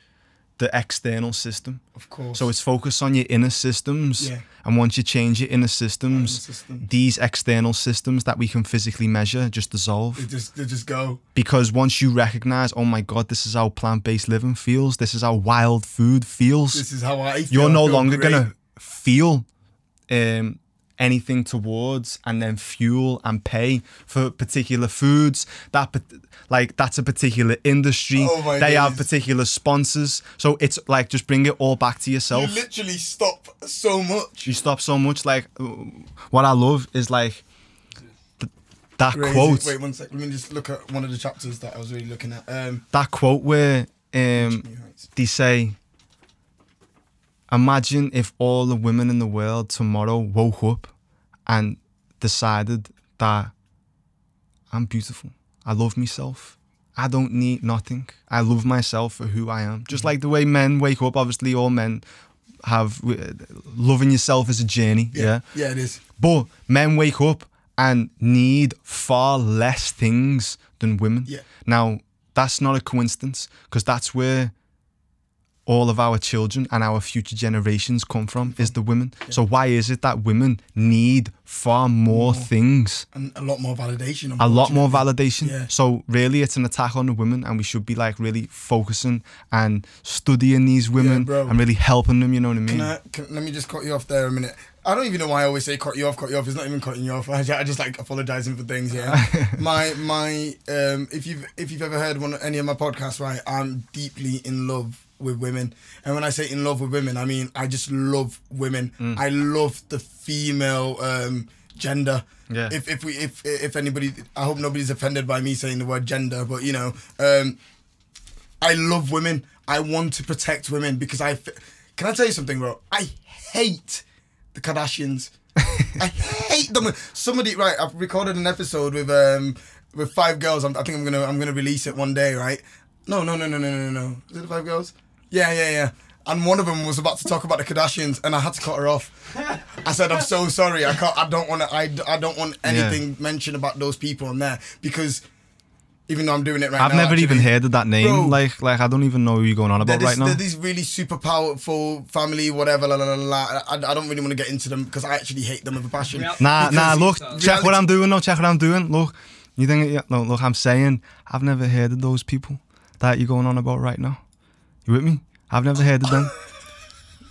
S2: the external system.
S1: Of course.
S2: So it's focused on your inner systems.
S1: Yeah.
S2: And once you change your inner systems,
S1: system.
S2: these external systems that we can physically measure just dissolve.
S1: They just they just go.
S2: Because once you recognize, oh my God, this is how plant based living feels, this is how wild food feels,
S1: This is how I feel.
S2: you're no longer going to feel um, anything towards and then fuel and pay for particular foods. That like that's a particular industry.
S1: Oh my
S2: they have particular sponsors. So it's like just bring it all back to yourself You
S1: literally stop so much.
S2: you stop so much. Like what I love is like th- that
S1: Crazy.
S2: quote.
S1: Wait one sec. Let me just look at one of the chapters that I was really looking at. Um,
S2: That quote where um, they say, Imagine if all the women in the world tomorrow woke up and decided that I'm beautiful. I love myself. I don't need nothing. I love myself for who I am. Just mm-hmm. like the way men wake up, obviously, all men have uh, loving yourself is a journey. yeah.
S1: yeah, it is.
S2: But men wake up and need far less things than women.
S1: Yeah.
S2: Now, that's not a coincidence because that's where all of our children and our future generations come from is the women. So why is it that women need far more things?
S1: And a lot more validation.
S2: A lot more validation.
S1: Yeah.
S2: So really it's an attack on the women and we should be like really focusing and studying these women
S1: bro.
S2: and really helping them, you know what I mean?
S1: Can I, can, let me just cut you off there a minute. I don't even know why I always say cut you off, cut you off. It's not even cutting you off. <laughs> I just, I just like apologizing for things. Yeah, <laughs> my my um, if you've if you've ever heard one any of my podcasts, right, I'm deeply in love with women, and when I say in love with women, I mean I just love women.
S2: Mm.
S1: I love the female um, gender.
S2: Yeah.
S1: If if we if if anybody, I hope nobody's offended by me saying the word gender, but you know, um, I love women. I want to protect women because I. Can I tell you something, bro? I hate the Kardashians. <laughs> I hate them. Somebody, right? I've recorded an episode with um with five girls. I'm, I think I'm gonna I'm gonna release it one day, right? No, no, no, no, no, no, no. Is it the five girls? Yeah, yeah, yeah. And one of them was about to talk about the Kardashians, and I had to cut her off. I said, "I'm so sorry. I can't. I don't want to. I, I don't want anything mentioned about those people on there because even though I'm doing it right now.
S2: I've
S1: now,
S2: never even heard of that name.
S1: Bro.
S2: like, like I don't even know who you're going on about
S1: this,
S2: right now.
S1: they're these really super powerful family, whatever. La, la, la, la. I, I don't really want to get into them because I actually hate them with a passion.
S3: Real-
S2: Nah, nah. Look,
S3: reality-
S2: check what I'm doing. No, check what I'm doing. Look, you think? Yeah, no, look. I'm saying I've never heard of those people that you're going on about right now. You with me? I've never heard of them.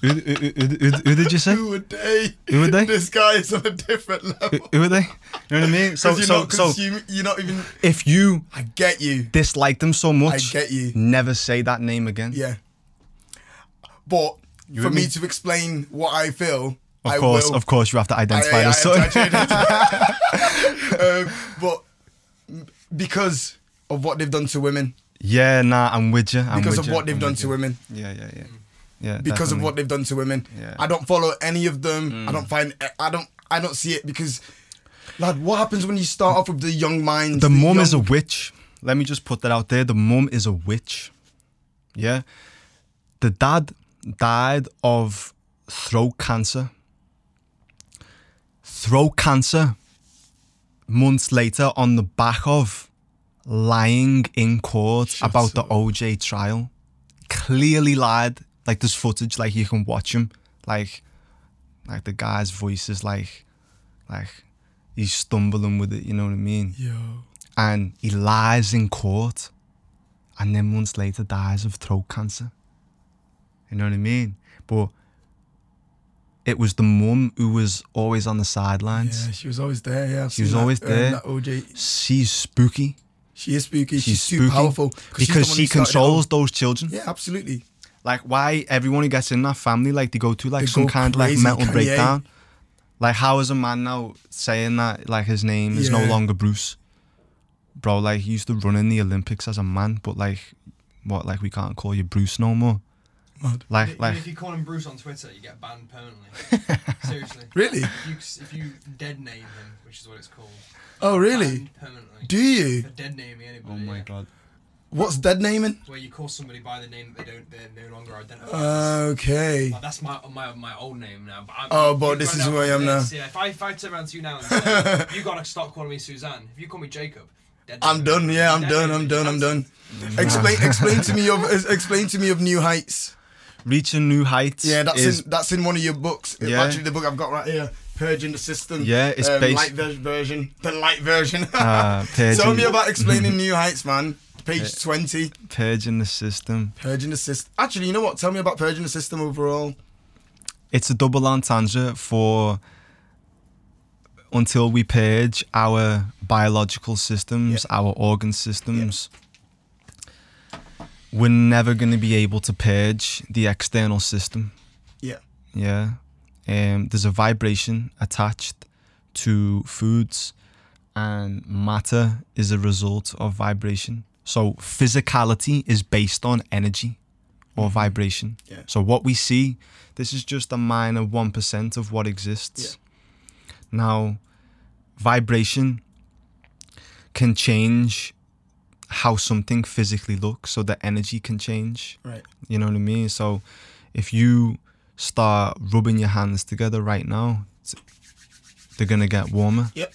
S2: who, who, who, who, who did you say?
S1: Who would they?
S2: Who would they?
S1: This guy is on a different level.
S2: Who, are they? You know what I mean? So, <laughs>
S1: you're
S2: so,
S1: not,
S2: so,
S1: you, you're not even.
S2: if you
S1: I get you.
S2: dislike them so much,
S1: I get you.
S2: never say that name again.
S1: Yeah. But for me
S2: me?
S1: to explain what I feel,
S2: Of
S1: I
S2: course,
S1: will.
S2: of course, you have to identify
S1: I-
S2: as
S1: I
S2: such.
S1: have to actually- um, but because of what they've done to women,
S2: Yeah, nah, I'm with you. I'm
S1: because
S2: with
S1: of
S2: you,
S1: what they've
S2: I'm
S1: done to
S2: you.
S1: women,
S2: Yeah, yeah, yeah. Yeah,
S1: because of what they've done to women,
S2: Yeah. Mm.
S1: I don't follow any of them. I don't find. I don't. I don't see it because, lad, what happens when you start off with the young minds?
S2: The mum is a witch. Let me just put that out there. The mum is a witch. Yeah. The dad died of throat cancer. Throat cancer. Months later, on the back of lying in court
S1: Shut
S2: about the. OJ trial. Clearly lied. Like there's footage, like you can watch him. Like, like the guy's voice is like, like he's stumbling with it. You know what I mean?
S1: Yo.
S2: and he lies in court and then months later dies of throat cancer. You know what I mean? But it was the mum who was always on the sidelines.
S1: Yeah, she was always there. Yeah, I've
S2: She was
S1: that,
S2: always
S1: um,
S2: there.
S1: that OJ.
S2: She's spooky.
S1: She is spooky. She's,
S2: She's
S1: too
S2: spooky
S1: powerful 'cause she's
S2: because she
S1: who started it all.
S2: controls those children.
S1: Yeah, absolutely.
S2: Like why everyone who gets in that family, like they go through like
S1: They
S2: some
S1: go
S2: kind of like mental
S1: Kanye.
S2: breakdown. Like how is a man now saying that like his name is no longer Bruce? Bro, like he used to run in the Olympics as a man, but like what like we can't call you Bruce no more.
S1: Mad.
S2: Like
S3: Even
S2: like
S3: if you call him Bruce on Twitter, you get banned permanently. <laughs> Seriously.
S1: Really?
S3: If you, if you dead name him, which is what it's called.
S1: Oh, really?
S3: Permanently.
S1: Do you?
S3: For dead naming anybody.
S2: oh my
S3: yeah.
S2: god.
S1: What's dead naming?
S3: Where you call somebody by the name that they don't, they're no longer identify.
S1: Uh. Okay.
S3: Like, that's my my my old name now. But I'm,
S1: Oh, but this is
S3: out
S1: who I
S3: from
S1: am now.
S3: Yeah, if I, if I turn around to you now and say, <laughs> you gotta stop calling me Suzanne. If you call me Jacob, dead
S1: I'm done. Yeah, I'm
S3: Dead
S1: done. I'm done. I'm done. Explain. <laughs> Explain to me of. Explain to me of New Heights.
S2: Reaching new heights.
S1: Yeah, that's
S2: is
S1: in that's in one of your books.
S2: Yeah.
S1: Actually, the book I've got right here, Purging the System.
S2: Yeah, it's
S1: um,
S2: based-
S1: light ver- version. The light version.
S2: uh,
S1: Tell me about explaining New Heights, man. Page twenty.
S2: purging the system.
S1: Purging the system. Actually, you know what? Tell me about purging the system overall.
S2: It's a double entendre for until we purge our biological systems, our organ systems. We're never going to be able to purge the external system.
S1: Yeah.
S2: Yeah. Um, there's a vibration attached to foods, and matter is a result of vibration. So, physicality is based on energy or vibration.
S1: Yeah.
S2: So, what we see, this is just a minor 1% of what exists. Now, vibration can change how something physically looks, so the energy can change.
S1: Right.
S2: You know what I mean? So if you start rubbing your hands together right now, they're gonna get warmer.
S1: Yep.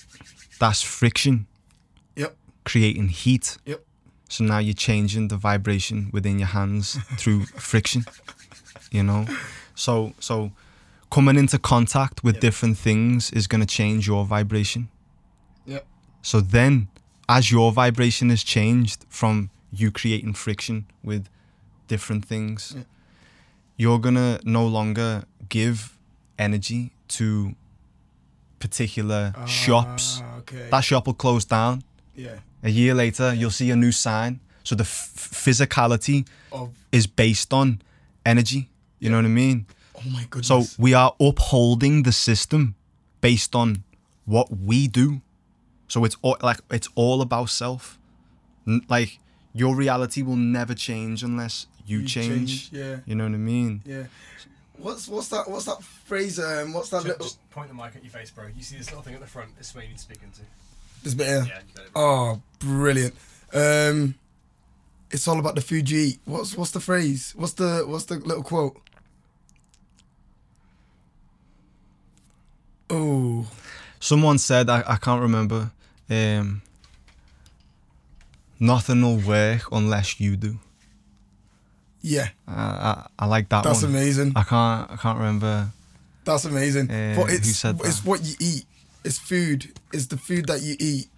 S2: That's friction
S1: Yep.
S2: creating heat.
S1: Yep.
S2: So now you're changing the vibration within your hands through <laughs> friction. You know? So so coming into contact with
S1: Yep.
S2: different things is gonna change your vibration.
S1: Yep.
S2: So then as your vibration is changed from you creating friction with different things,
S1: Yeah.
S2: You're gonna no longer give energy to particular shops.
S1: Ah, okay.
S2: That shop will close down.
S1: yeah.
S2: A year later, you'll see a new sign. So the f- physicality
S1: Of.
S2: is based on energy. You know what I mean?
S1: Oh my goodness.
S2: So we are upholding the system based on what we do. So it's all, like it's all about self. N- Like your reality will never change unless you, change.
S1: Yeah.
S2: You know what I mean?
S1: Yeah. What's what's that? What's that phrase? Um, what's that
S3: Just,
S1: little?
S3: just point the mic at your face, bro. You see this little thing at the front. This is where you need to speak into.
S1: This bit here.
S3: Yeah, it.
S1: Oh, brilliant. Um, it's all about the food you eat. What's what's the phrase? What's the what's the little quote? Oh,
S2: Someone said I, I can't remember. Um, nothing will work unless you do.
S1: Yeah,
S2: Uh, I, I like that
S1: that's
S2: one.
S1: amazing.
S2: I can't I can't remember.
S1: That's amazing.
S2: Uh,
S1: but
S2: who
S1: it's
S2: said
S1: it's what you eat. It's food. It's the food that you eat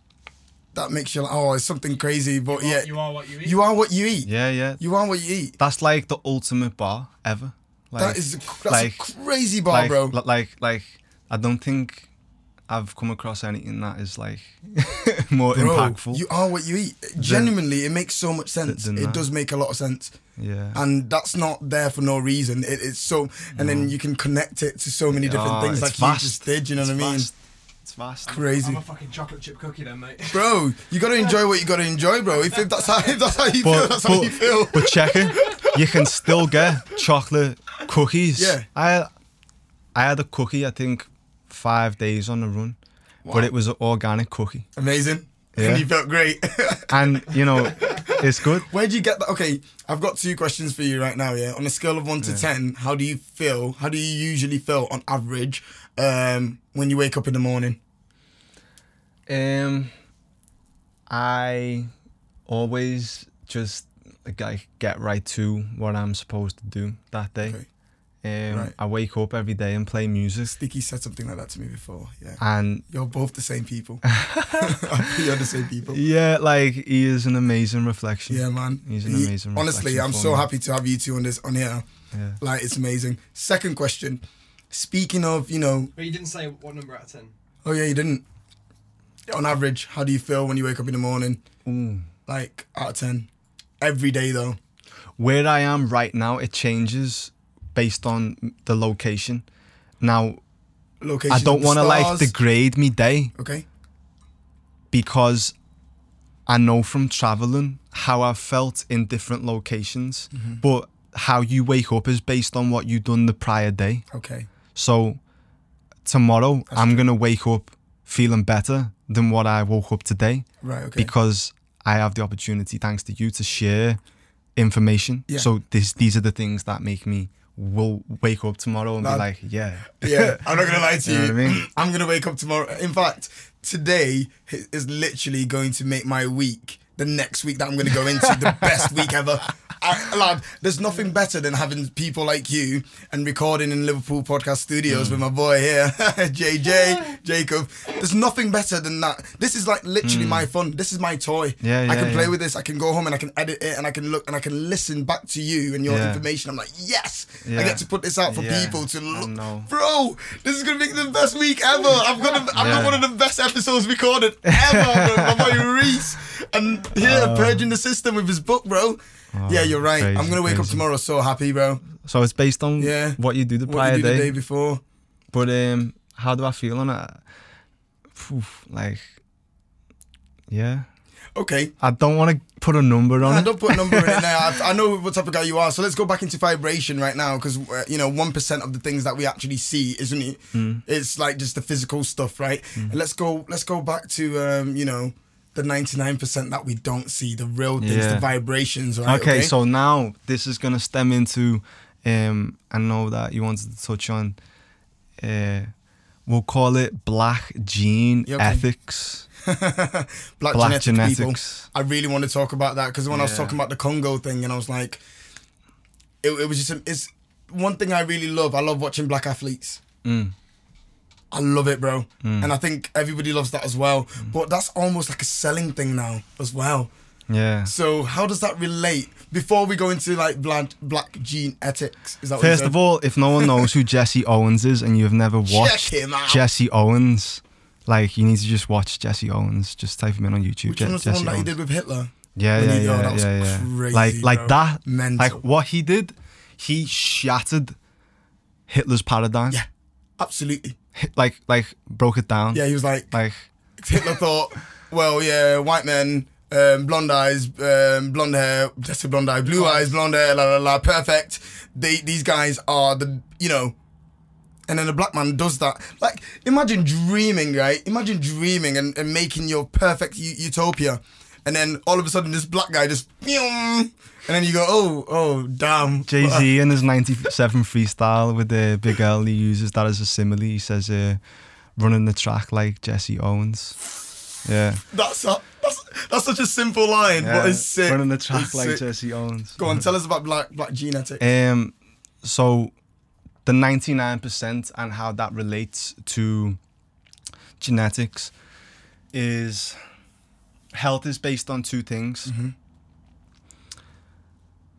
S1: that makes you like, oh, it's something crazy. But
S3: You are-
S1: yeah,
S3: you are what you eat.
S1: you are what you eat.
S2: Yeah, yeah.
S1: You are what you eat.
S2: That's like the ultimate bar ever. Like,
S1: that is a, that's
S2: like-
S1: a crazy bar,
S2: like,
S1: bro.
S2: li- Like, like, I don't think I've come across anything that is like <laughs> more
S1: Bro,
S2: impactful.
S1: You are what you eat. Genuinely, it makes so much sense. It
S2: that.
S1: does make a lot of sense.
S2: yeah.
S1: and that's not there for no reason. It, it's so, and then you can connect it to so many different
S2: Oh,
S1: things,
S2: it's
S1: like you
S2: vast.
S1: just did. You know
S2: It's
S1: what I mean?
S2: vast. It's vast.
S1: Crazy,
S3: I'm a fucking chocolate chip cookie then, mate.
S1: bro. You gotta enjoy what you gotta enjoy, bro. If, if that's how, if that's how you
S2: But-
S1: feel, that's how
S2: but-
S1: you feel.
S2: But check it. You can still get chocolate cookies.
S1: Yeah.
S2: I I had a cookie, I think, five days on the run.
S1: Wow.
S2: But it was an organic cookie.
S1: Amazing.
S2: Yeah.
S1: And you felt great. <laughs>
S2: And, you know, it's good.
S1: Where'd you get that? Okay, I've got two questions for you right now. Yeah, on a scale of one to ten, how do you feel? How do you usually feel on average um, when you wake up in the morning?
S2: Um, I always just like get right to what I'm supposed to do that day.
S1: Okay.
S2: Um,
S1: Right.
S2: I wake up every day and play music,
S1: Sticky said something like that to me before. Yeah,
S2: and
S1: you're both the same people. <laughs> <laughs> you're the same people.
S2: yeah, like he is an amazing reflection.
S1: Yeah, man.
S2: He's an
S1: He-
S2: amazing
S1: Honestly, I'm so
S2: me.
S1: happy to have you two on this on here.
S2: Yeah.
S1: Like, it's amazing. Second question. Speaking of, you know,
S3: But you didn't say what number out of ten.
S1: oh yeah, you didn't. On average, how do you feel when you wake up in the morning?
S2: Ooh.
S1: Like out of ten, every day though.
S2: Where I am right now, it changes based on the location. Now,
S1: Location.
S2: I don't want to like degrade me day
S1: Okay.
S2: because I know from traveling how I've felt in different locations.
S1: Mm-hmm.
S2: But how you wake up is based on what you've done the prior day.
S1: Okay.
S2: So tomorrow
S1: That's
S2: I'm gonna wake up feeling better than what I woke up today
S1: Right. Okay.
S2: because I have the opportunity, thanks to you, to share information.
S1: Yeah.
S2: So this these are the things that make me will wake up tomorrow and
S1: That-
S2: be like, yeah.
S1: yeah, I'm not gonna lie to
S2: You <laughs>
S1: you.
S2: know I mean?
S1: I'm gonna wake up tomorrow. In fact, today is literally going to make my week. The next week that I'm gonna go into the <laughs> best week ever. I, lad, there's nothing better than having people like you and recording in Liverpool podcast studios
S2: Mm.
S1: with my boy here, <laughs> JJ, Jacob. There's nothing better than that. This is like literally my fun. This is my toy.
S2: Mm. Yeah,
S1: I
S2: yeah,
S1: can play with this. I can go home and I can edit it and I can look and I can listen back to you and your
S2: Yeah.
S1: information. I'm like, yes, I get to put this out for
S2: Yeah,
S1: people to look. Bro, this is gonna make the best week ever. I've got, a, I've got
S2: Yeah.
S1: one of the best episodes recorded ever. My boy <laughs> Reiss, and here purging the system with his book, bro. Yeah, you're right. I'm
S2: Oh.
S1: gonna wake up tomorrow so happy, bro.
S2: So it's based on
S1: Yeah.
S2: what you do the
S1: What
S2: prior
S1: you did
S2: day.
S1: the day before?
S2: But um, how do I feel on it? Phew, like, yeah,
S1: Okay.
S2: I don't want to put a number on it.
S1: I
S2: it.
S1: don't put a number in it <laughs> now. I, I know what type of guy you are. So let's go back into vibration right now, because uh, you know, one percent of the things that we actually see, isn't it?
S2: Mm.
S1: It's like just the physical stuff, right? And let's go. Let's go back to um, you know, the ninety nine percent that we don't see, the real things,
S2: Yeah.
S1: the vibrations, right?
S2: Okay, so now this is gonna stem into, um, I know that you wanted to touch on, uh, we'll call it black gene
S1: okay.
S2: ethics, <laughs>
S1: black,
S2: black
S1: genetic people.
S2: genetics.
S1: I really want to talk about that because when I was talking about the Congo thing, and I was like, it, it was just it's one thing I really love. I love watching black athletes.
S2: Mm.
S1: I love it, bro, mm. and I think everybody loves that as well. Mm. But that's almost like a selling thing now as well.
S2: Yeah.
S1: So how does that relate? Before we go into like black black gene ethics, is that
S2: First of all, if no one knows who Jesse Owens is and you've never watched
S1: him.
S2: Jesse Owens, like you need to just watch Jesse Owens. Just type him in on YouTube.
S1: Which
S2: Je-
S1: one was the
S2: Jesse
S1: one that he did with Hitler?
S2: Yeah, yeah,
S1: oh,
S2: yeah,
S1: that was
S2: yeah, yeah.
S1: crazy,
S2: like, like
S1: bro.
S2: that.
S1: Mental.
S2: Like what he did, he shattered Hitler's paradigm.
S1: Yeah, absolutely.
S2: Hit- like, like broke it down.
S1: Yeah, he was like,
S2: Like, <laughs>
S1: Hitler thought, well, yeah, white men, um, blonde eyes, um, blonde hair, just blonde eye, blue eyes, blonde hair, la la la, perfect. They, these guys are the, you know. And then a black man does that. Like, imagine dreaming, right? Imagine dreaming and, and making your perfect u- utopia. And then all of a sudden, this black guy just, <laughs> and then you go, oh, oh, damn.
S2: Jay Z in his '97 freestyle with the Big L, he uses that as a simile. He says, uh, "Running the track like Jesse Owens." Yeah,
S1: That's, a, that's, that's such a simple line,
S2: yeah.
S1: but it's sick.
S2: Running the track
S1: It's
S2: like
S1: sick.
S2: Jesse Owens.
S1: Go on, tell us about black, black genetics.
S2: Um, so the 99% and how that relates to genetics is health is based on two things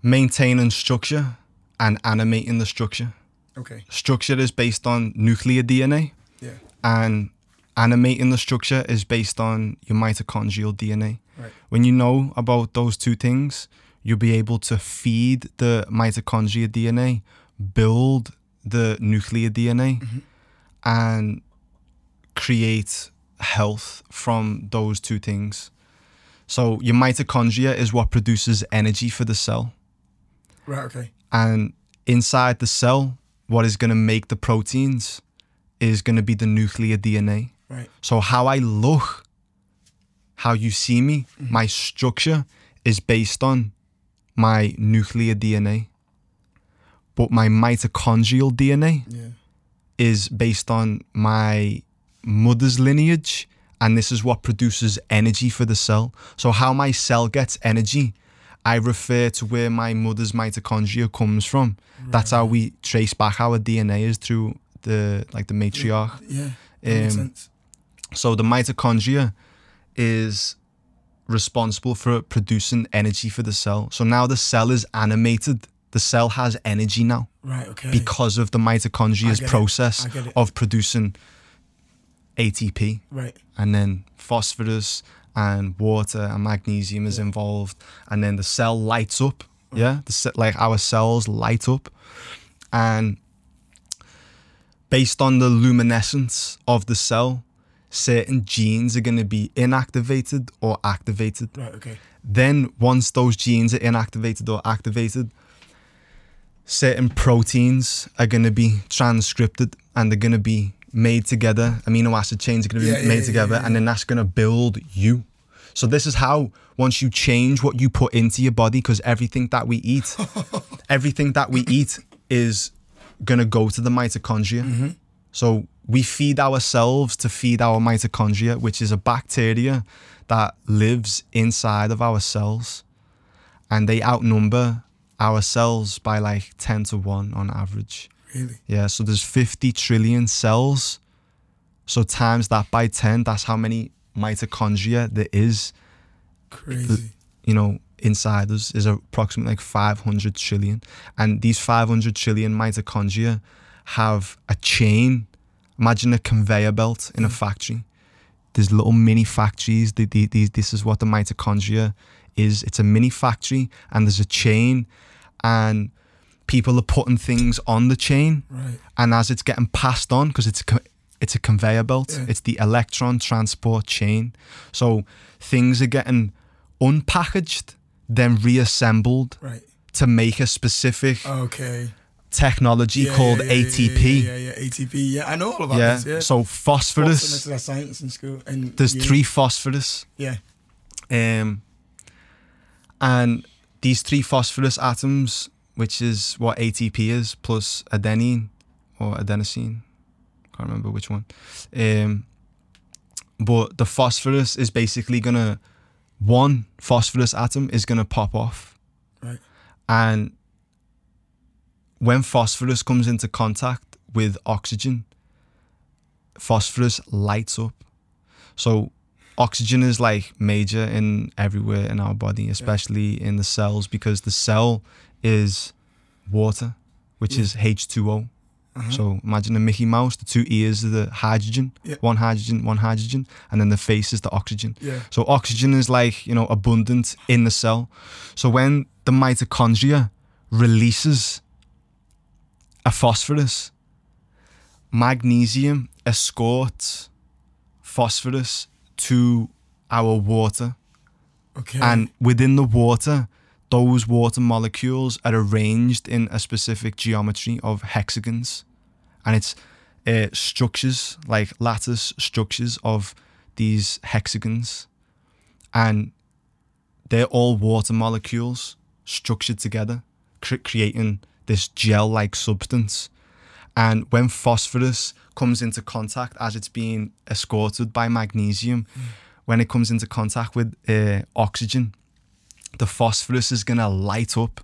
S2: maintaining structure and animating the structure.
S1: Okay.
S2: Structure is based on nuclear DNA,
S1: Yeah.
S2: and animating the structure is based on your mitochondrial DNA.
S1: Right.
S2: When you know about those two things, you'll be able to feed the mitochondria DNA, build the nuclear DNA, mm-hmm. and create health from those two things. So your mitochondria is what produces energy for the cell.
S1: Right. Okay.
S2: And inside the cell, what is going to make the proteins is going to be the nuclear DNA.
S1: Right.
S2: So how I look, how you see me, mm-hmm. my structure is based on my nuclear DNA. But my mitochondrial DNA
S1: Yeah.
S2: is based on my mother's lineage and this is what produces energy for the cell. So how my cell gets energy, I refer to where my mother's mitochondria comes from. That's how we trace back our DNA is through the like the matriarch.
S1: Yeah. Makes
S2: Um,
S1: sense.
S2: So the mitochondria is responsible for producing energy for the cell. So now the cell is animated. The cell has energy now
S1: Right. Okay.
S2: because of the mitochondria's
S1: I get it.
S2: process
S1: I get it.
S2: of producing ATP
S1: right.
S2: and then phosphorus and water and magnesium is involved and then the cell lights up yeah the like our cells light up and based on the luminescence of the cell certain genes are going to be inactivated or activated
S1: Right. Okay.
S2: then once those genes are inactivated or activated certain proteins are going to be transcripted and they're going to be made together. Amino acid chains are going to be
S1: Yeah,
S2: made
S1: yeah,
S2: together,
S1: yeah,
S2: and then that's going to build you. So this is how once you change what you put into your body, because everything that we eat, <laughs> everything that we eat is gonna go to the mitochondria.
S1: Mm-hmm.
S2: So we feed ourselves to feed our mitochondria, which is a bacteria that lives inside of our cells, and they outnumber our cells by like ten to one on average.
S1: Really?
S2: Yeah, so there's 50 trillion cells. So times that by 10, that's how many mitochondria there is,
S1: Crazy.
S2: you know, inside us is approximately like 500 trillion. And these 500 trillion mitochondria have a chain. Imagine a conveyor belt in a hmm. factory. There's little mini factories. The- the- this is what the mitochondria is. It's a mini factory and there's a chain and people are putting things on the chain
S1: Right.
S2: and as it's getting passed on because it's it's a conveyor belt
S1: Yeah.
S2: it's the electron transport chain so things are getting unpackaged then reassembled
S1: Right.
S2: to make a specific
S1: Okay.
S2: technology
S1: Yeah,
S2: called
S1: yeah, yeah,
S2: ATP
S1: Yeah, yeah, ATP. Yeah, I know all about
S2: Yeah.
S1: this. Yeah.
S2: so phosphorus
S1: Phosphorus, science in school. And
S2: there's three phosphorus
S1: Yeah.
S2: um and these three phosphorus atoms which is what ATP is plus adenine or adenosine. Can't remember which one. Um but the phosphorus is basically gonna one phosphorus atom is gonna pop off.
S1: Right.
S2: and when phosphorus comes into contact with oxygen phosphorus lights up. So oxygen is like major in everywhere in our body especially in the cells because the cell is water which
S1: Yeah.
S2: is h2o
S1: Uh-huh.
S2: so imagine a Mickey Mouse. The two ears are the hydrogen,
S1: Yeah.
S2: one hydrogen, one hydrogen, and then the face is the oxygen.
S1: yeah.
S2: So oxygen is like you know abundant in the cell. So when the mitochondria releases a phosphorus, magnesium escorts phosphorus to our water,
S1: Okay.
S2: and within the water, those water molecules are arranged in a specific geometry of hexagons. And it's uh, structures, like lattice structures of these hexagons. And they're all water molecules structured together, cre- creating this gel like substance. And when phosphorus comes into contact as it's being escorted by magnesium, when it comes into contact with uh, oxygen, the phosphorus is going to light up.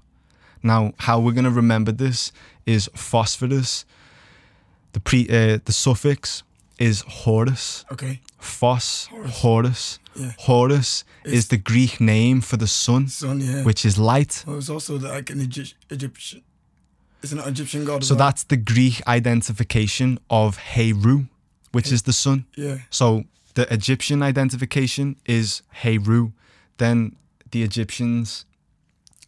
S2: Now, how we're going to remember this is phosphorus. The pre uh, the suffix is horus.
S1: okay.
S2: Phos
S1: Horus.
S2: horus.
S1: Yeah.
S2: Horus is the Greek name for the sun,
S1: Sun. Yeah.
S2: which is light.
S1: Well, it's also the, like an Egypt, Egyptian. It's an Egyptian god.
S2: So
S1: well.
S2: that's the Greek identification of Heru, which is the sun.
S1: Yeah.
S2: So the Egyptian identification is Heru. Then the Egyptians,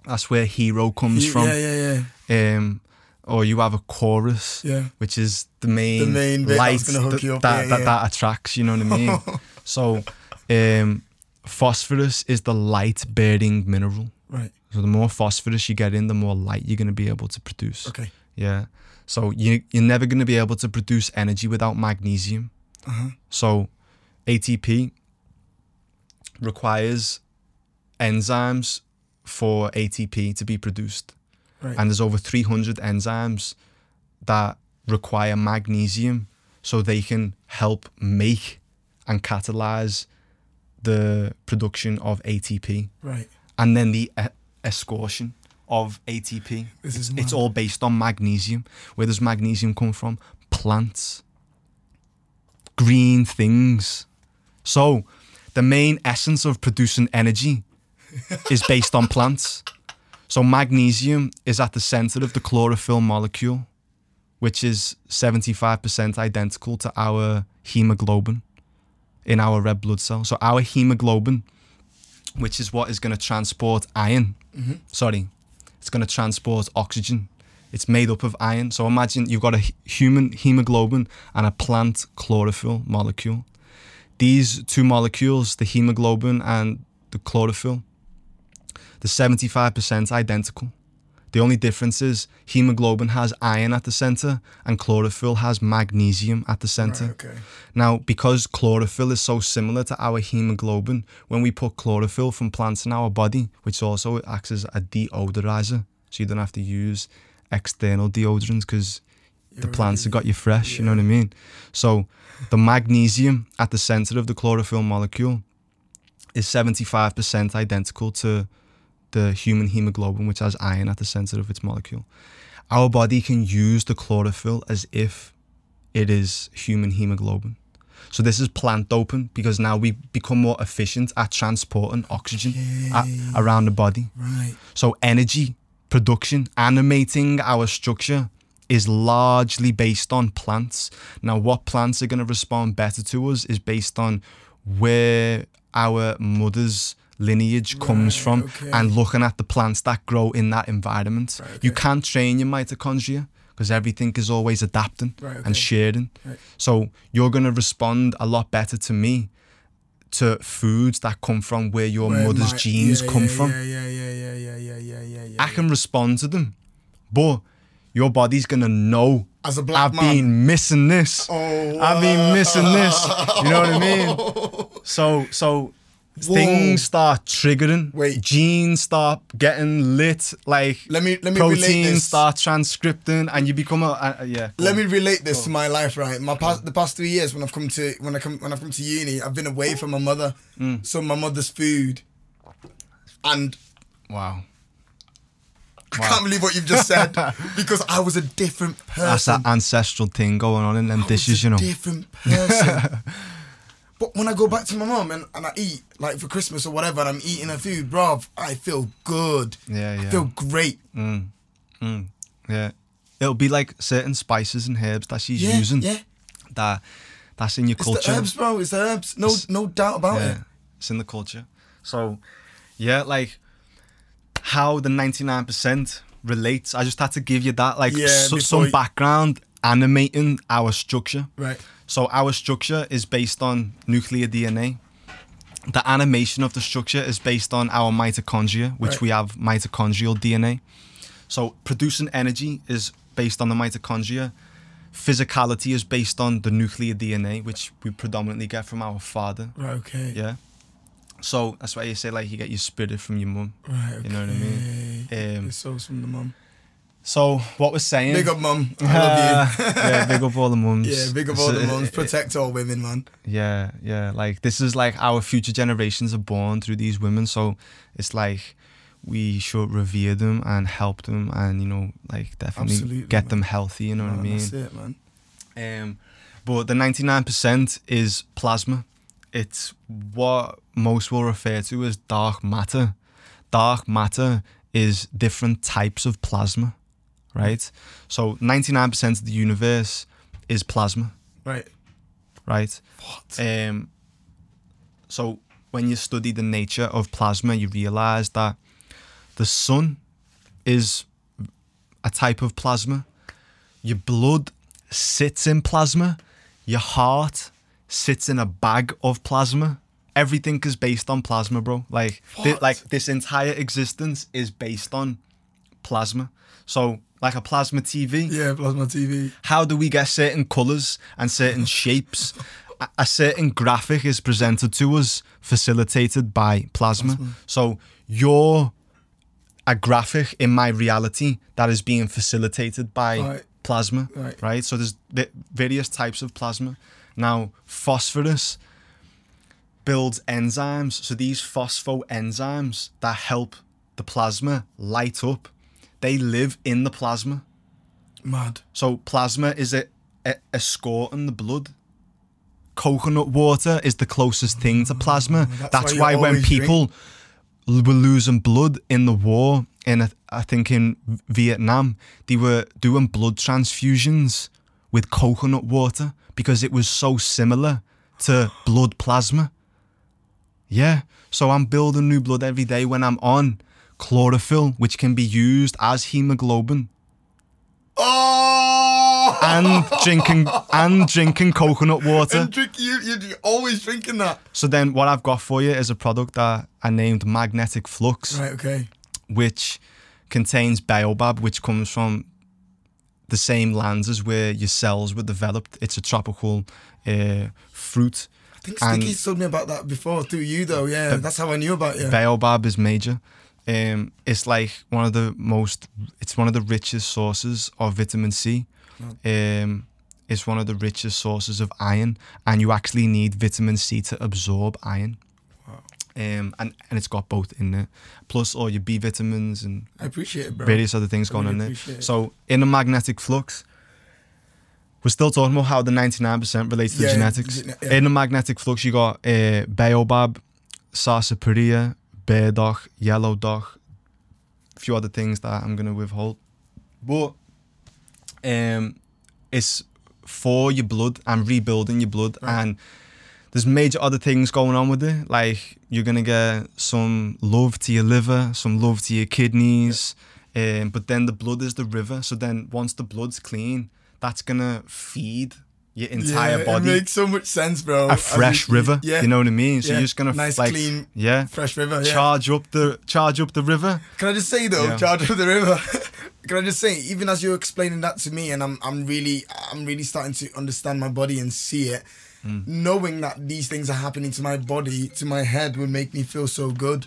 S2: that's where hero comes
S1: He-
S2: from.
S1: Yeah, yeah, yeah.
S2: Um, or you have a chorus,
S1: Yeah.
S2: which is the main,
S1: The main
S2: light that, that,
S1: yeah,
S2: that,
S1: yeah.
S2: that attracts. You know what I mean? <laughs> so, um, phosphorus is the light bearing mineral.
S1: Right.
S2: So the more phosphorus you get in, the more light you're going to be able to produce.
S1: Okay.
S2: Yeah. So you you're never going to be able to produce energy without magnesium.
S1: Uh-huh.
S2: So ATP requires enzymes for ATP to be produced.
S1: Right.
S2: And there's over 300 enzymes that require magnesium so they can help make and catalyze the production of ATP
S1: right.
S2: and then the e- escortion of ATP.
S1: This
S2: it's,
S1: is
S2: it's all based on magnesium. Where does magnesium come from? Plants, green things. So, the main essence of producing energy is based on plants. So, magnesium is at the center of the chlorophyll molecule, which is 75% identical to our hemoglobin in our red blood cell. So, our hemoglobin, which is what is going to transport iron,
S1: Mm-hmm.
S2: sorry, it's going to transport oxygen. It's made up of iron. So imagine you've got a human hemoglobin and a plant chlorophyll molecule. These two molecules, the hemoglobin and the chlorophyll, they're 75% identical. The only difference is hemoglobin has iron at the center and chlorophyll has magnesium at the center.
S1: Right, okay.
S2: Now, because chlorophyll is so similar to our hemoglobin, when we put chlorophyll from plants in our body, which also acts as a deodorizer, so you don't have to use external deodorants because the plants have got you fresh, you know what I mean? So, the magnesium at the center of the chlorophyll molecule is 75% identical to the human hemoglobin, which has iron at the center of its molecule. Our body can use the chlorophyll as if it is human hemoglobin. So this is plant doping because now we become more efficient at transporting oxygen a-
S1: Okay.
S2: around the body.
S1: Right.
S2: So energy production, animating our structure is largely based on plants. Now, what plants are going to respond better to us is based on where our mother's lineage comes from
S1: okay.
S2: and looking at the plants that grow in that environment.
S1: Right,
S2: You can't train your mitochondria because everything is always adapting
S1: Right, okay.
S2: and sharing.
S1: Right.
S2: So you're going to respond a lot better to me to foods that come from where your
S1: Where
S2: mother's
S1: my-
S2: genes
S1: yeah,
S2: come
S1: yeah,
S2: from.
S1: Yeah, yeah, yeah, yeah, yeah, yeah, yeah, yeah, yeah.
S2: I can respond to them, but your body's gonna know
S1: As a black
S2: I've
S1: man.
S2: been missing this.
S1: Oh,
S2: I've been missing this. You know what I mean? Oh. So so
S1: Whoa.
S2: things start triggering.
S1: Wait.
S2: genes start getting lit. Like
S1: Let me let me relate
S2: proteins
S1: this.
S2: start transcripting, and you become a, a, yeah.
S1: Let
S2: on.
S1: me relate this to my life, right? My past the past three years when I've come to when I come when I've come to uni, I've been away from my mother.
S2: Mm.
S1: So my mother's food, and
S2: Wow,
S1: I can't believe what you've just said <laughs> because I was a different person.
S2: that's that ancestral thing going on in them
S1: I was
S2: dishes,
S1: a
S2: you know.
S1: different person. <laughs> but when I go back to my mom and, and I eat like for Christmas or whatever, and I'm eating her food, bruv, I feel good.
S2: Yeah, yeah.
S1: I feel great.
S2: Mm, mm, yeah. It'll be like certain spices and herbs that she's
S1: Yeah,
S2: using
S1: yeah.
S2: that that's in your
S1: It's
S2: culture.
S1: the herbs, bro. It's the herbs. No,
S2: It's-
S1: no doubt about
S2: yeah,
S1: it.
S2: it's in the culture. So, yeah, like how the ninety nine percent relates. I just had to give you that, like
S1: Yeah,
S2: so- some
S1: you-
S2: background animating our structure.
S1: Right.
S2: So our structure is based on nuclear DNA. The animation of the structure is based on our mitochondria, which
S1: Right.
S2: we have mitochondrial DNA. So producing energy is based on the mitochondria. Physicality is based on the nuclear DNA, which we predominantly get from our father.
S1: Right. Okay.
S2: Yeah. So that's why you say like you get your spirit from your mum.
S1: Right. Okay.
S2: You know what I mean? Um,
S1: soul's from the mum.
S2: So what we're saying.
S1: Big up, mum. I love you. <laughs> <laughs>
S2: yeah, big up all the mums.
S1: Yeah, big up all the mums. Protect all women, man.
S2: Yeah, yeah. Like this is like our future generations are born through these women, so it's like we should revere them and help them, and you know, like definitely
S1: Absolutely,
S2: get
S1: man.
S2: them healthy. You know what I
S1: Man,
S2: mean?
S1: That's it, man.
S2: Um, but the ninety nine percent is plasma. It's what most will refer to as dark matter. Dark matter is different types of plasma, right? So ninety nine percent of the universe is plasma,
S1: Right.
S2: right?
S1: What?
S2: Um, so when you study the nature of plasma, you realize that the sun is a type of plasma. Your blood sits in plasma. Your heart sits in a bag of plasma. Everything is based on plasma, bro. Like,
S1: What?
S2: like this entire existence is based on plasma. So, like a plasma TV
S1: yeah, plasma TV.
S2: how do we get certain colors and certain shapes a, a certain graphic is presented to us facilitated by plasma, so you're a graphic in my reality that is being facilitated by
S1: Right.
S2: plasma
S1: Right. right?
S2: so there's the various types of plasma now phosphorus builds enzymes so these phospho enzymes that help the plasma light up they live in the plasma
S1: Mad.
S2: so plasma is a in the blood. Coconut water is the closest thing to plasma.
S1: Mm, that's
S2: That's,
S1: why
S2: why, when people l- were losing blood in the war, in I think in Vietnam, they were doing blood transfusions with coconut water because it was so similar to blood plasma. Yeah, so I'm building new blood every day when I'm on chlorophyll, which can be used as hemoglobin
S1: Oh!
S2: and drinking and drinking coconut water.
S1: and drink you, you you're always drinking that.
S2: So then, what I've got for you is a product that I named Magnetic Flux,
S1: Right. Okay.
S2: which contains baobab, which comes from the same lands as where your cells were developed. It's a tropical uh, fruit.
S1: I think Sticky's told me about that before through you though. Yeah, that's how I knew about you.
S2: Baobab is major. Um, it's like one of the most. It's one of the richest sources of vitamin C. Um, it's one of the richest sources of iron, and you actually need vitamin C to absorb iron. Um, and, and it's got both in there, plus all your B vitamins and
S1: I appreciate it, bro.
S2: various other things
S1: I
S2: going
S1: really
S2: on there.
S1: it.
S2: So in a magnetic flux, we're still talking about how the 99% relates to
S1: Yeah,
S2: genetics.
S1: gene- yeah.
S2: In a magnetic flux, you got uh, baobab, sarsaparilla, burdock, yellow dock, a few other things that I'm gonna withhold. But um, it's for your blood and rebuilding your blood
S1: Right.
S2: and there's major other things going on with it. Like you're gonna get some love to your liver, some love to your kidneys, um, but then the blood is the river. So then once the blood's clean, that's gonna feed your entire
S1: yeah,
S2: body
S1: It makes so much sense, bro.
S2: a fresh river.
S1: Yeah,
S2: You know what I mean? So
S1: yeah.
S2: you're just gonna
S1: nice,
S2: like
S1: clean,
S2: yeah,
S1: fresh river. Yeah.
S2: charge up the charge up the river.
S1: Can I just say though,
S2: Yeah.
S1: charge up the river? <laughs> Can I just say, even as you're explaining that to me, and I'm I'm really I'm really starting to understand my body and see it.
S2: Mm.
S1: Knowing that these things are happening to my body, to my head, would make me feel so good.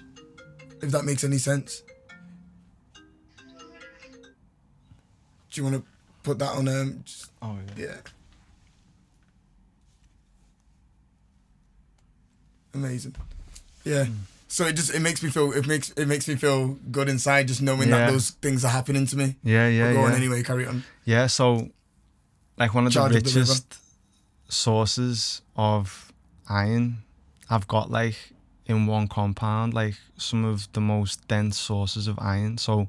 S1: If that makes any sense. Do you want to put that on? Um, just,
S2: Oh
S1: yeah. Amazing. Yeah.
S2: Hmm.
S1: So it just it makes me feel it makes it makes me feel good inside just knowing
S2: Yeah.
S1: that those things are happening to me.
S2: Yeah, yeah,
S1: But go on anyway, carry on.
S2: Yeah, so like one of
S1: Charge
S2: the
S1: of the
S2: richest sources of iron I've got like in one compound like some of the most dense sources of iron. So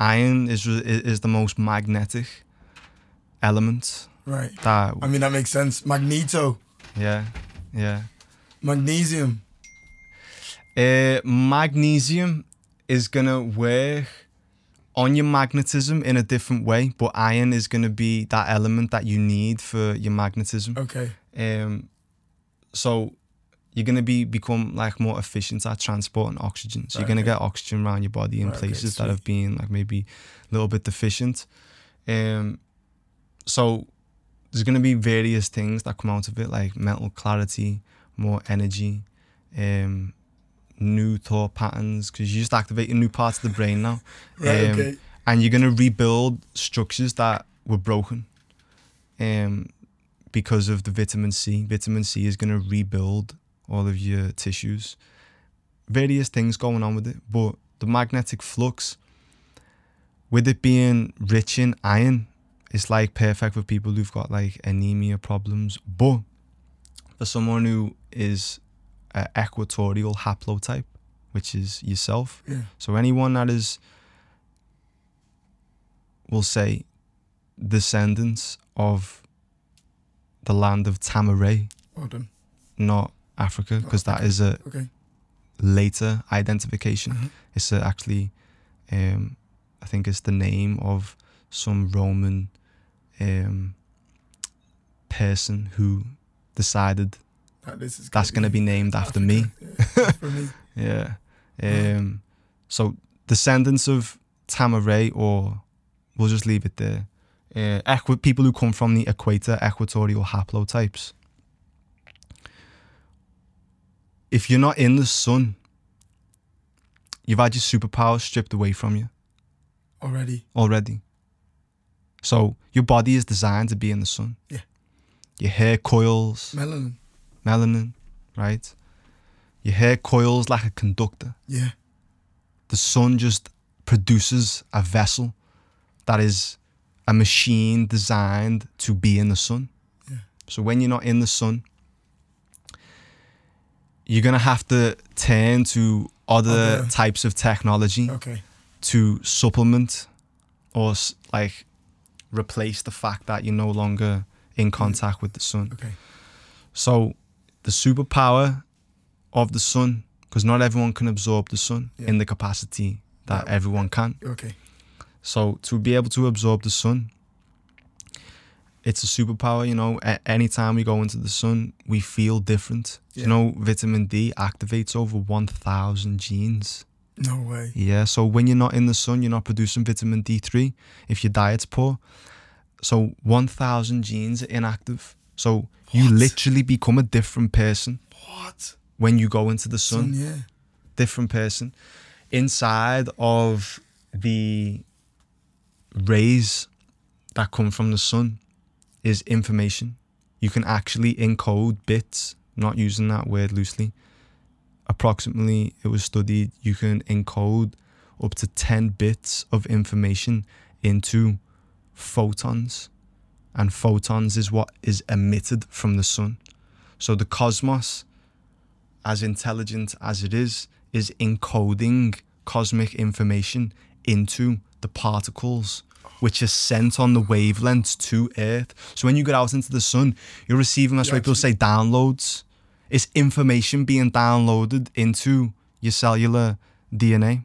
S2: iron is is the most magnetic element
S1: Right.
S2: that
S1: I mean that makes sense. Magneto,
S2: yeah, yeah.
S1: Magnesium.
S2: Uh, magnesium is gonna work on your magnetism in a different way, but iron is gonna be that element that you need for your magnetism.
S1: Okay.
S2: Um, so you're gonna be become like more efficient at transporting oxygen. So
S1: Right,
S2: you're gonna
S1: okay.
S2: get oxygen around your body in
S1: Right, okay,
S2: places that have been like maybe a little bit deficient. Um, so there's gonna be various things that come out of it, like mental clarity, more energy, um, new thought patterns, because you're just activating new parts of the brain now <laughs>
S1: Right.
S2: Um,
S1: okay.
S2: and you're gonna rebuild structures that were broken um because of the vitamin C. Vitamin C is gonna rebuild all of your tissues. Various things going on with it, but the magnetic flux, with it being rich in iron, it's like perfect for people who've got like anemia problems. But for someone who is uh, equatorial haplotype, which is yourself,
S1: Yeah.
S2: so anyone that is, we'll say, descendants of the land of Tamaray,
S1: Well
S2: not Africa, because that is a
S1: Okay.
S2: later identification.
S1: Mhm.
S2: It's a actually, um, I think it's the name of some Roman um, person who decided
S1: That this is
S2: that's going to be named after me.
S1: Yeah, for me. <laughs>
S2: Yeah. Um, so descendants of Tamaray, or we'll just leave it there. Uh, equi- people who come from the equator, equatorial haplotypes. If you're not in the sun, you've had your superpowers stripped away from you
S1: Already.
S2: already. So your body is designed to be in the sun.
S1: Yeah.
S2: Your hair coils,
S1: Melanin.
S2: melanin, right? Your hair coils like a conductor.
S1: Yeah.
S2: the sun just produces a vessel that is a machine designed to be in the sun.
S1: Yeah.
S2: So when you're not in the sun, you're gonna have to turn to other
S1: Other-
S2: types of technology
S1: Okay.
S2: to supplement or like replace the fact that you're no longer in contact with the sun.
S1: Okay.
S2: So the superpower of the sun, because not everyone can absorb the sun
S1: Yeah.
S2: in the capacity that
S1: That-
S2: everyone can.
S1: Okay.
S2: So to be able to absorb the sun, it's a superpower. You know, a- anytime we go into the sun, we feel different.
S1: Yeah.
S2: You know, vitamin D activates over one thousand genes
S1: No way.
S2: Yeah, so when you're not in the sun, you're not producing vitamin D3 if your diet's poor. So 1,000 genes are inactive. So you literally become a different person
S1: What?
S2: when you go into the sun.
S1: Son, yeah.
S2: Different person. Inside of the rays that come from the sun is information. You can actually encode bits, not using that word loosely. Approximately, it was studied, you can encode up to 10 bits of information into photons. And photons is what is emitted from the sun. So the cosmos, as intelligent as it is, is encoding cosmic information into the particles which are sent on the wavelengths to Earth. So when you get out into the sun, you're receiving, that's
S1: You
S2: why people say downloads. It's information being downloaded into your cellular DNA.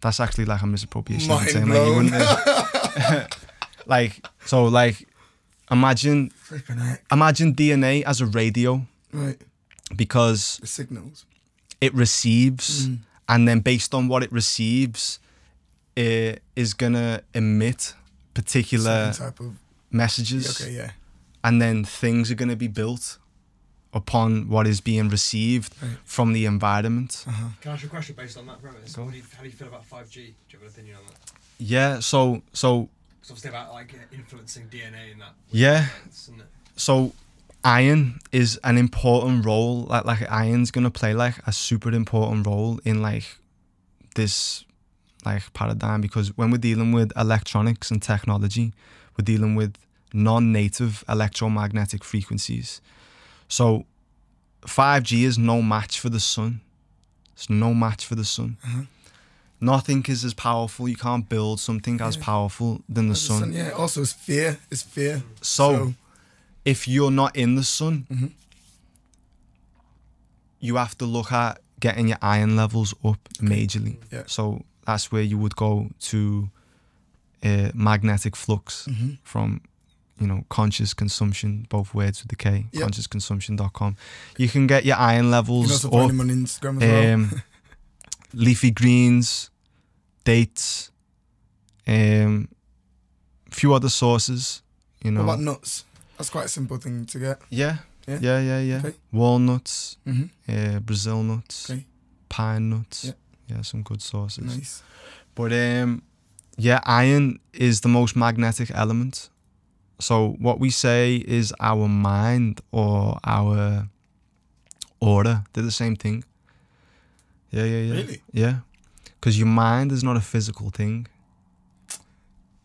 S2: That's actually like a misappropriation. of
S1: Mind
S2: saying, like, you wouldn't- uh, <laughs> <laughs> like so, like imagine imagine DNA as a radio
S1: Right.
S2: because
S1: The signals.
S2: it receives,
S1: Mm.
S2: and then based on what it receives, it is gonna emit particular
S1: Certain type of.
S2: messages,
S1: Okay, yeah.
S2: and then things are gonna be built upon what is being received
S1: Right.
S2: from the environment.
S1: Uh-huh.
S3: Can I ask you a question based on that premise?
S2: Go on.
S3: What do you, how do you feel about 5G? Do you have an opinion on that?
S2: Yeah. So so
S3: It's obviously about like uh, influencing DNA and that.
S2: yeah.
S3: Isn't it?
S2: So iron is an important role. Like like iron's gonna play like a super important role in like this like paradigm because when we're dealing with electronics and technology, we're dealing with non-native electromagnetic frequencies. So 5G is no match for the sun. It's no match for the sun.
S1: Uh-huh.
S2: Nothing is as powerful. You can't build something as powerful than the
S1: The
S2: sun.
S1: sun, yeah. Also, it's fear. It's fear.
S2: So, if you're not in the sun,
S1: Mhm.
S2: you have to look at getting your iron levels up majorly.
S1: Yeah.
S2: So that's where you would go to uh, magnetic flux
S1: Mhm.
S2: from, you know, conscious consumption, both words with the K,
S1: Yep.
S2: konsciouskonsumption.com. You can get your iron levels
S1: you can also
S2: up.
S1: him on Instagram as well. <laughs>
S2: Leafy greens, dates, um, few other sources, you know.
S1: What about nuts? That's quite a simple thing to get.
S2: Yeah.
S1: Yeah?
S2: Yeah, yeah, yeah.
S1: Okay.
S2: Walnuts,
S1: hmm
S2: uh, Brazil nuts,
S1: Okay.
S2: pine nuts.
S1: Yeah.
S2: Yeah, some good sources.
S1: Nice.
S2: But um, yeah, iron is the most magnetic element. So what we say is our mind or our aura. They're the same thing. Yeah, yeah, yeah.
S1: Really?
S2: Yeah. Because your mind is not a physical thing.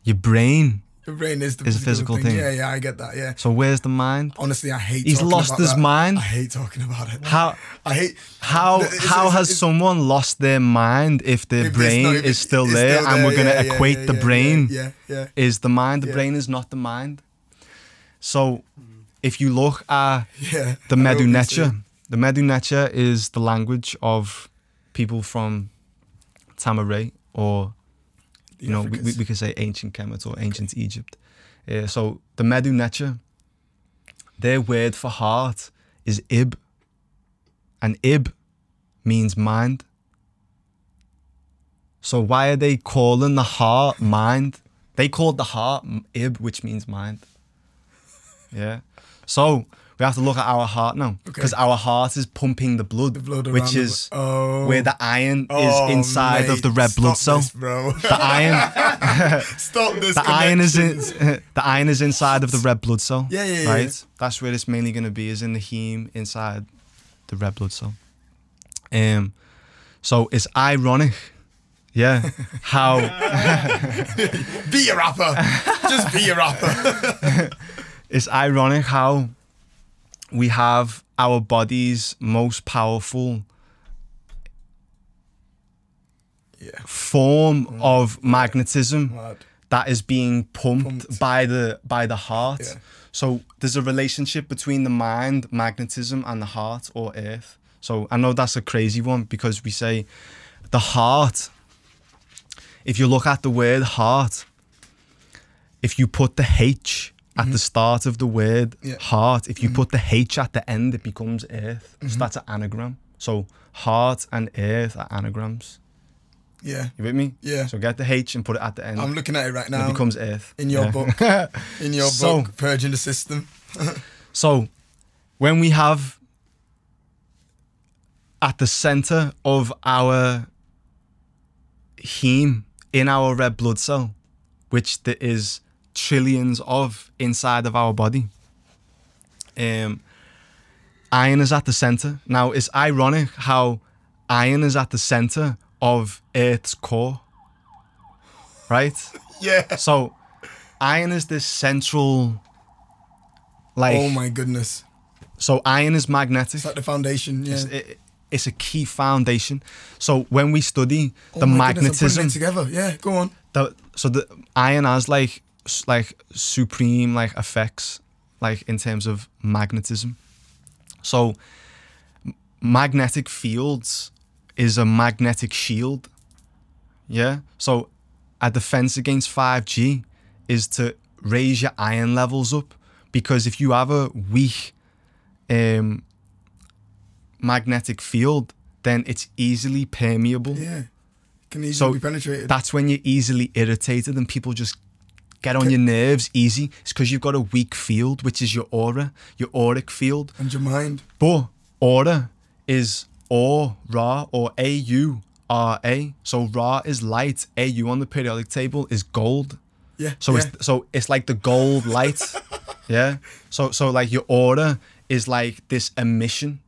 S2: Your brain.
S1: Your brain is the
S2: It's a physical thing.
S1: Yeah, yeah, I get that. Yeah.
S2: So where's the mind?
S1: Honestly, I hate.
S2: He's lost his
S1: that.
S2: mind.
S1: I hate talking about it.
S2: How
S1: I hate
S2: how
S1: It's-
S2: how
S1: it's-
S2: has
S1: it's-
S2: someone lost their mind if their
S1: if
S2: brain is
S1: it-
S2: still there and we're gonna
S1: yeah, yeah,
S2: equate
S1: yeah,
S2: the brain
S1: Yeah, yeah.
S2: is the mind. The
S1: Yeah.
S2: brain is not the mind. So if you look at
S1: yeah.
S2: the
S1: I
S2: Medu Necha, the Medu Necha is the language of people from Tamaray or
S1: The
S2: you know we, we, we could say ancient Kemet or ancient Egypt. Uh, so the Medu Necha, their word for heart is Ib, and Ib means mind. So why are they calling the heart mind? They called the heart Ib, which means mind. Yeah. So we have to look at our heart now because our heart is pumping the blood,
S1: the blood
S2: which
S1: around the-
S2: is
S1: oh.
S2: where the iron
S1: Oh,
S2: is inside of the red blood cell.
S1: this, bro.
S2: The iron, <laughs>
S1: Stop this. <laughs>
S2: the iron is in, <laughs> the iron is inside of the red blood cell.
S1: Yeah, yeah, yeah.
S2: Right. That's where it's mainly going to be, is in the heme inside the red blood cell. Um, so it's ironic, yeah, how
S1: Be a rapper. Just be a rapper.
S2: it's ironic how we have our body's most powerful
S1: yeah.
S2: form mm. of magnetism
S1: Mad.
S2: that is being pumped,
S1: Pumped.
S2: by the by the heart.
S1: Yeah.
S2: So there's a relationship between the mind, magnetism, and the heart or earth. So I know that's a crazy one because we say the heart. If you look at the word heart, if you put the H at the start of the word
S1: Mm-hmm. Yeah. Mm-hmm.
S2: heart, if you put the H at the end, it becomes earth. So that's an anagram. So heart and earth are anagrams.
S1: Yeah.
S2: You with me?
S1: Yeah.
S2: So get the H and put it at the end.
S1: I'm looking at it right now.
S2: it becomes earth.
S1: in your
S2: Yeah.
S1: book. <laughs> In your
S2: So-
S1: book, Purging the System. <laughs>
S2: So, when we have at the center of our heme in our red blood cell, which there is trillions of inside of our body, um, iron is at the center. Now, it's ironic how iron is at the center of Earth's core, right? <laughs>
S1: Yeah.
S2: So, iron is this central, like.
S1: oh my goodness.
S2: So iron is magnetic.
S1: It's like the foundation. Yeah.
S2: It's, it- it's a key foundation. So when we study
S1: Oh
S2: the
S1: goodness,
S2: magnetism,
S1: it together. Yeah, go on.
S2: the, so the iron has like like supreme like effects like in terms of magnetism. So magnetic fields is a magnetic shield. Yeah. So a defense against 5G is to raise your iron levels up because if you have a weak um, magnetic field, then it's easily permeable
S1: Yeah. Can easily
S2: So
S1: be penetrated.
S2: that's when you're easily irritated and people just get on your nerves easy. It's because you've got a weak field, which is your aura, your auric field.
S1: and your mind.
S2: But aura is aura or A U R A. So Ra is light. A U on the periodic table is gold.
S1: Yeah.
S2: So
S1: yeah.
S2: it's so it's like the gold light. <laughs> yeah. So so like your aura is like this emission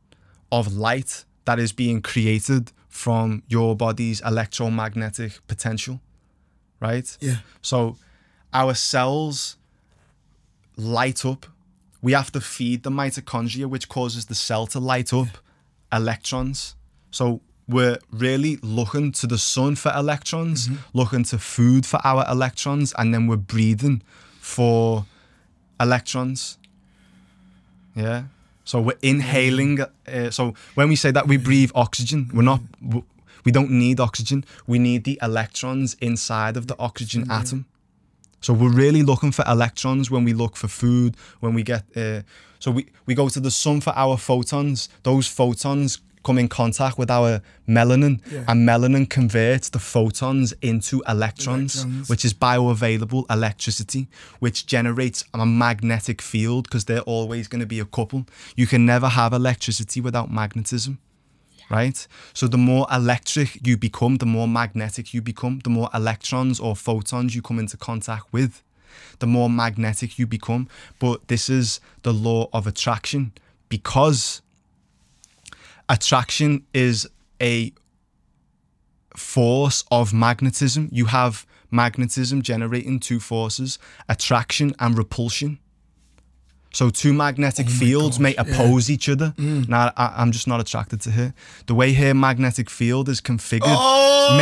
S2: of light that is being created from your body's electromagnetic potential. Right?
S1: yeah.
S2: So our cells light up. We have to feed the mitochondria, which causes the cell to light up electrons. So we're really looking to the sun for electrons, mm-hmm. looking to food for our electrons, and then we're breathing for electrons. Yeah. So we're inhaling. Mm-hmm. Uh, so when we say that we breathe oxygen, we're not. Mm-hmm. We don't need oxygen. We need the electrons inside of the oxygen atom. So we're really looking for electrons when we look for food. When we get. Uh, so we we go to the sun for our photons. Those photons come in contact with our melanin,
S1: Yeah.
S2: and melanin converts the photons into electrons,
S1: Electrons.
S2: which is bioavailable electricity, which generates a magnetic field because they're always going to be a couple. You can never have electricity without magnetism. Right? So, the more electric you become, the more magnetic you become, the more electrons or photons you come into contact with, the more magnetic you become. But this is the law of attraction because attraction is a force of magnetism. You have magnetism generating two forces attraction and repulsion. So, two magnetic
S1: Oh
S2: fields may
S1: gosh, yeah.
S2: oppose each other. Now, I, I'm just not attracted to her. The way her magnetic field is configured
S1: Oh!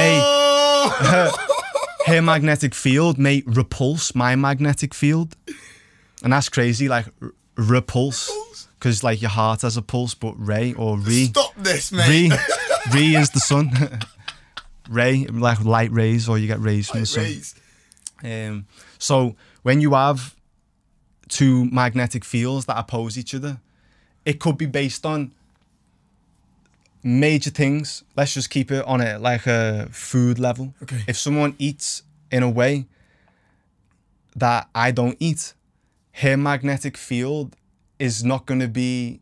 S1: <laughs>
S2: her magnetic field may repulse my magnetic field. And that's crazy, like r- repulse. Because like your heart has a pulse, but Ray or Re.
S1: Stop this, mate.
S2: Re, <laughs> Re is the sun. <laughs> Ray, like light rays, or you get rays from the sun.
S1: Raise.
S2: Um, so when you have two magnetic fields that oppose each other, it could be based on major things. Let's just keep it on a like a food level.
S1: Okay.
S2: If someone eats in a way that I don't eat, her magnetic field is not going to be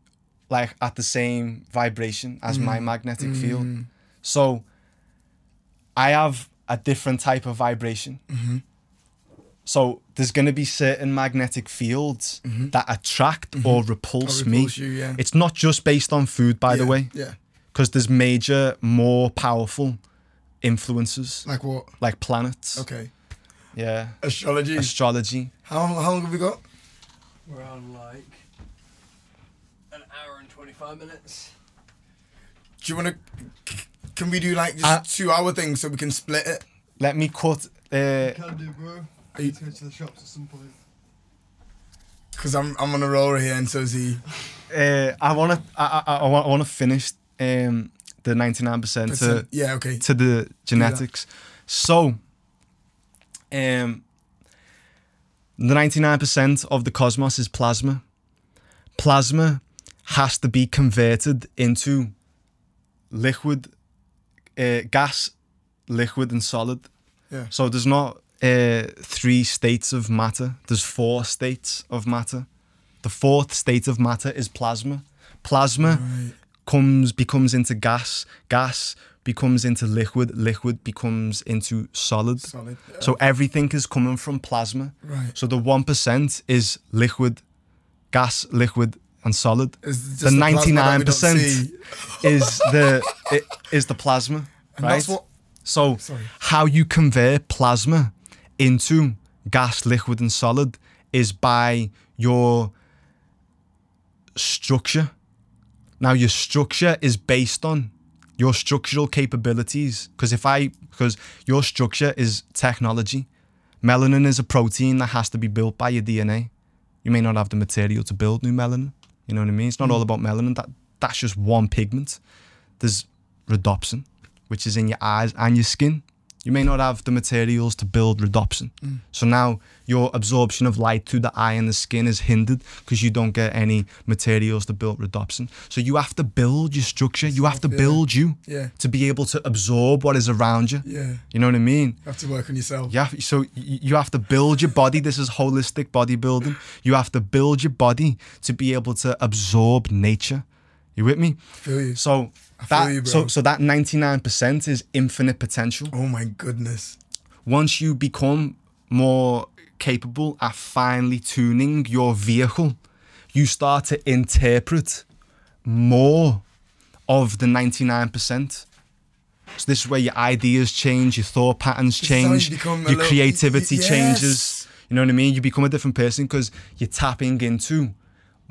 S2: like at the same vibration as my mm. magnetic field. Mm. So I have a different type of vibration. Mm-hmm. So there's going to be certain magnetic fields that attract or repulse,
S1: Or
S2: me.
S1: you, yeah.
S2: It's not just based on food, by the way,
S1: Yeah.
S2: because there's major, more powerful influences
S1: Like what?
S2: like planets.
S1: Okay.
S2: Yeah.
S1: Astrology.
S2: Astrology.
S1: how, how long have we got?
S3: We're on like an hour and 25 minutes.
S1: Do you want to? Can we do like just
S2: Uh,
S1: two hour things so we can split it?
S2: Let me cut. Uh,
S4: Can do, bro.
S1: Are you-
S4: Need to go to the shops at some point.
S1: Because I'm I'm on a roll here and so is he.
S2: uh, I want to. I, I, I want. I want to finish um, the ninety nine percent to
S1: yeah. Okay.
S2: to the genetics. So, um, the ninety nine percent of the cosmos is plasma. Plasma has to be converted into liquid, uh, gas, liquid, and solid.
S1: Yeah.
S2: So there's not uh, three states of matter. There's four states of matter. The fourth state of matter is plasma. Plasma
S1: Right.
S2: comes becomes into gas. Gas becomes into liquid. Liquid becomes into solid.
S1: Solid.
S2: So everything is coming from plasma.
S1: Right.
S2: So the one percent is liquid, gas, liquid, and solid. The ninety nine percent is <laughs> the i- is the plasma,
S1: And
S2: right?
S1: that's what.
S2: so
S1: Sorry.
S2: how you convey plasma into gas, liquid, and solid is by your structure. Now your structure is based on your structural capabilities. Because if I because your structure is technology. Melanin is a protein that has to be built by your DNA. You may not have the material to build new melanin. You know what I mean? It's not hmm. all about melanin. That that's just one pigment. There's rhodopsin, which is in your eyes and your skin. You may not have the materials to build rhodopsin. Mm. So now your absorption of light through the eye and the skin is hindered because you don't get any materials to build rhodopsin. So you have to build your structure. You have to build you
S1: Yeah.
S2: to be able to absorb what is around you.
S1: Yeah.
S2: You know what I mean?
S1: You have to work on yourself.
S2: Yeah, so you have to build your body. This is holistic bodybuilding. You have to build your body to be able to absorb nature. You with me?
S1: feel you.
S2: So
S1: I
S2: that
S1: you,
S2: so so that ninety nine percent is infinite potential.
S1: Oh my goodness.
S2: Once you become more capable at finely tuning your vehicle, you start to interpret more of the ninety nine percent. So this is where your ideas change, your thought patterns change, your
S1: little-
S2: creativity
S1: yes.
S2: changes. You know what I mean? You become a different person because you're tapping into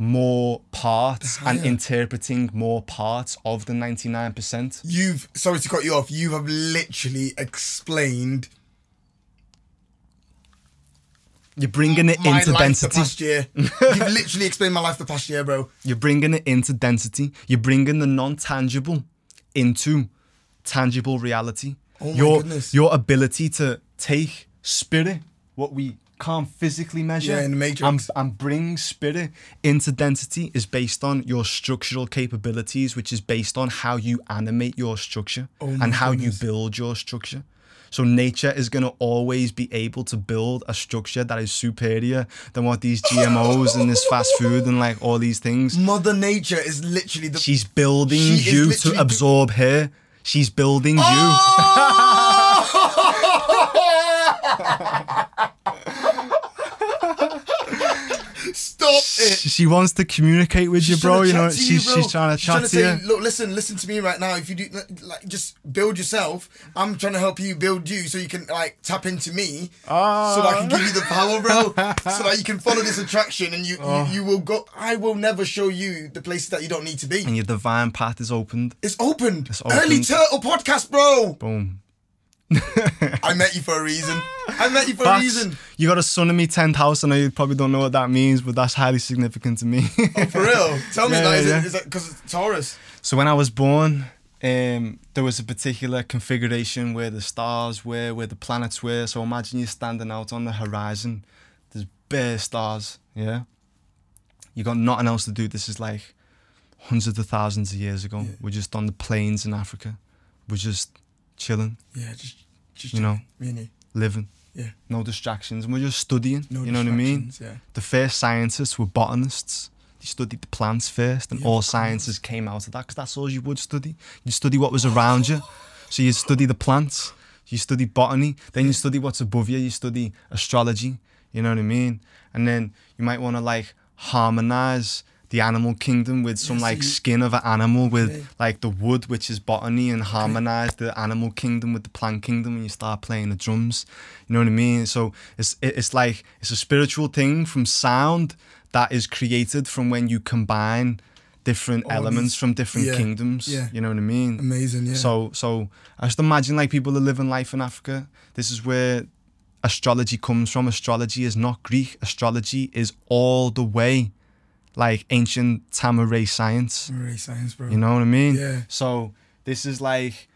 S2: more parts and interpreting more parts of the 99%.
S1: You've sorry to cut you off. You have literally explained
S2: You're bringing it
S1: my
S2: into
S1: life the
S2: density.
S1: past year. <laughs> You've literally explained my life the past year, bro.
S2: You're bringing it into density. You're bringing the non-tangible into tangible reality.
S1: Oh my
S2: your,
S1: goodness.
S2: Your ability to take spirit, what we can't physically measure,
S1: Yeah, in the Matrix.
S2: and, and bring spirit into density is based on your structural capabilities, which is based on how you animate your structure
S1: Oh
S2: and how
S1: goodness.
S2: you build your structure. So nature is going to always be able to build a structure that is superior than what these GMOs and this fast food and like all these things.
S1: Mother Nature is literally the.
S2: She's building
S1: She
S2: you to absorb her. She's building
S1: Stop
S2: you. Oh! <laughs> <laughs>
S1: it.
S2: She wants to communicate with you, bro. You know,
S1: to
S2: she's
S1: bro.
S2: she's trying to
S1: She's
S2: chat
S1: trying
S2: to
S1: say,
S2: you.
S1: Look, listen, listen to me right now. If you do, like, just build yourself. I'm trying to help you build you, so you can like tap into me, oh. so that I can give you the power, bro, ah. so that you can follow this attraction, and you,
S2: Oh.
S1: you you will go. I will never show you the places that you don't need to be.
S2: And your divine path is opened.
S1: It's opened.
S2: It's
S1: Early. Turtle podcast, bro.
S2: Boom. <laughs>
S1: I met you for a reason. I met you for a reason.
S2: You got a son in me tenth house. I know you probably don't know what that means, but that's highly significant to me. <laughs>
S1: oh, For real. Tell me <laughs>
S2: Yeah,
S1: that. Is
S2: yeah.
S1: it is that because it's Taurus?
S2: So when I was born, um, there was a particular configuration where the stars were, where the planets were. So imagine you're standing out on the horizon. There's bare stars, yeah. You got nothing else to do. This is like hundreds of thousands of years ago.
S1: Yeah.
S2: We're just on the plains in Africa. We're just chilling,
S1: Yeah, just just
S2: You know.
S1: you.
S2: living.
S1: Yeah.
S2: No distractions. And we're just studying.
S1: No
S2: you know what I mean?
S1: Yeah.
S2: The first scientists were botanists. They studied the plants first, and
S1: Yeah,
S2: all sciences came out of that because that's all you would study. You study what was around you. So you study the plants, you study botany, then you study what's above you, you study astrology. You know what I mean? And then you might want to like harmonize the animal kingdom with some like skin of an animal with like the wood, which is botany, and harmonize the animal kingdom with the plant kingdom, and you start playing the drums. You know what I mean? So it's it- it's like it's a spiritual thing from sound that is created from when you combine different
S1: All
S2: elements
S1: these-
S2: from different
S1: yeah,
S2: kingdoms.
S1: yeah.
S2: You know what I mean?
S1: Amazing. Yeah.
S2: So so I just imagine like people are living life in Africa. This is where astrology comes from. Astrology is not Greek. Astrology is all the way like ancient Tamaray science.
S1: Marine science, bro.
S2: You know what I mean?
S1: Yeah.
S2: So this is like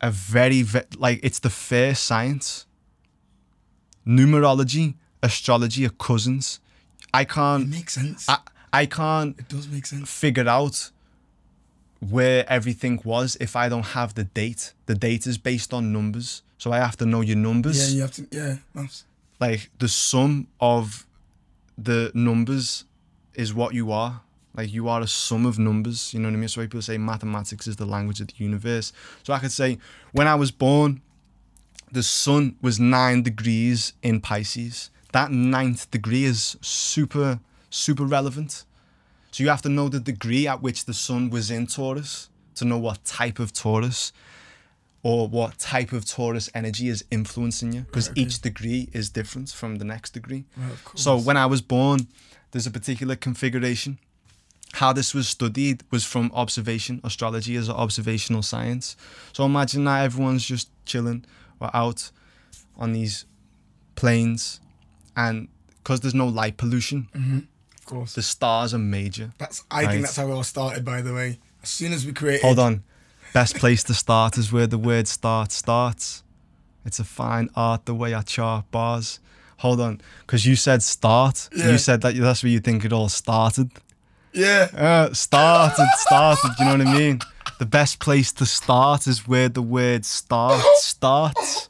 S2: a very, ve- like it's the first science. Numerology, astrology are cousins. I can't,
S1: makes sense.
S2: I, I can't
S1: it does make sense.
S2: figure out where everything was if I don't have the date. The date is based on numbers, so I have to know your numbers.
S1: Yeah, you have to. Yeah, maths.
S2: like the sum of the numbers is what you are. Like you are a sum of numbers. You know what I mean? So people say mathematics is the language of the universe. So I could say when I was born, the sun was nine degrees in Pisces. That ninth degree is super, super relevant. So you have to know the degree at which the sun was in Taurus to know what type of Taurus or what type of Taurus energy is influencing you because
S1: Right, okay.
S2: each degree is different from the next degree.
S1: Right.
S2: So when I was born, there's a particular configuration. How this was studied was from observation. Astrology is an observational science. So imagine that everyone's just chilling or out on these planes, and because there's no light pollution, mm-hmm.
S1: of course.
S2: the stars are major.
S1: That's. I
S2: Right.
S1: think that's how it all started. By the way, as soon as we created.
S2: Hold on. Best place to start is where the word start starts. It's a fine art the way I chart bars. Hold on, because you said start.
S1: Yeah.
S2: You said that that's where you think it all started.
S1: Yeah.
S2: Uh, started, started. You know what I mean? The best place to start is where the word start starts.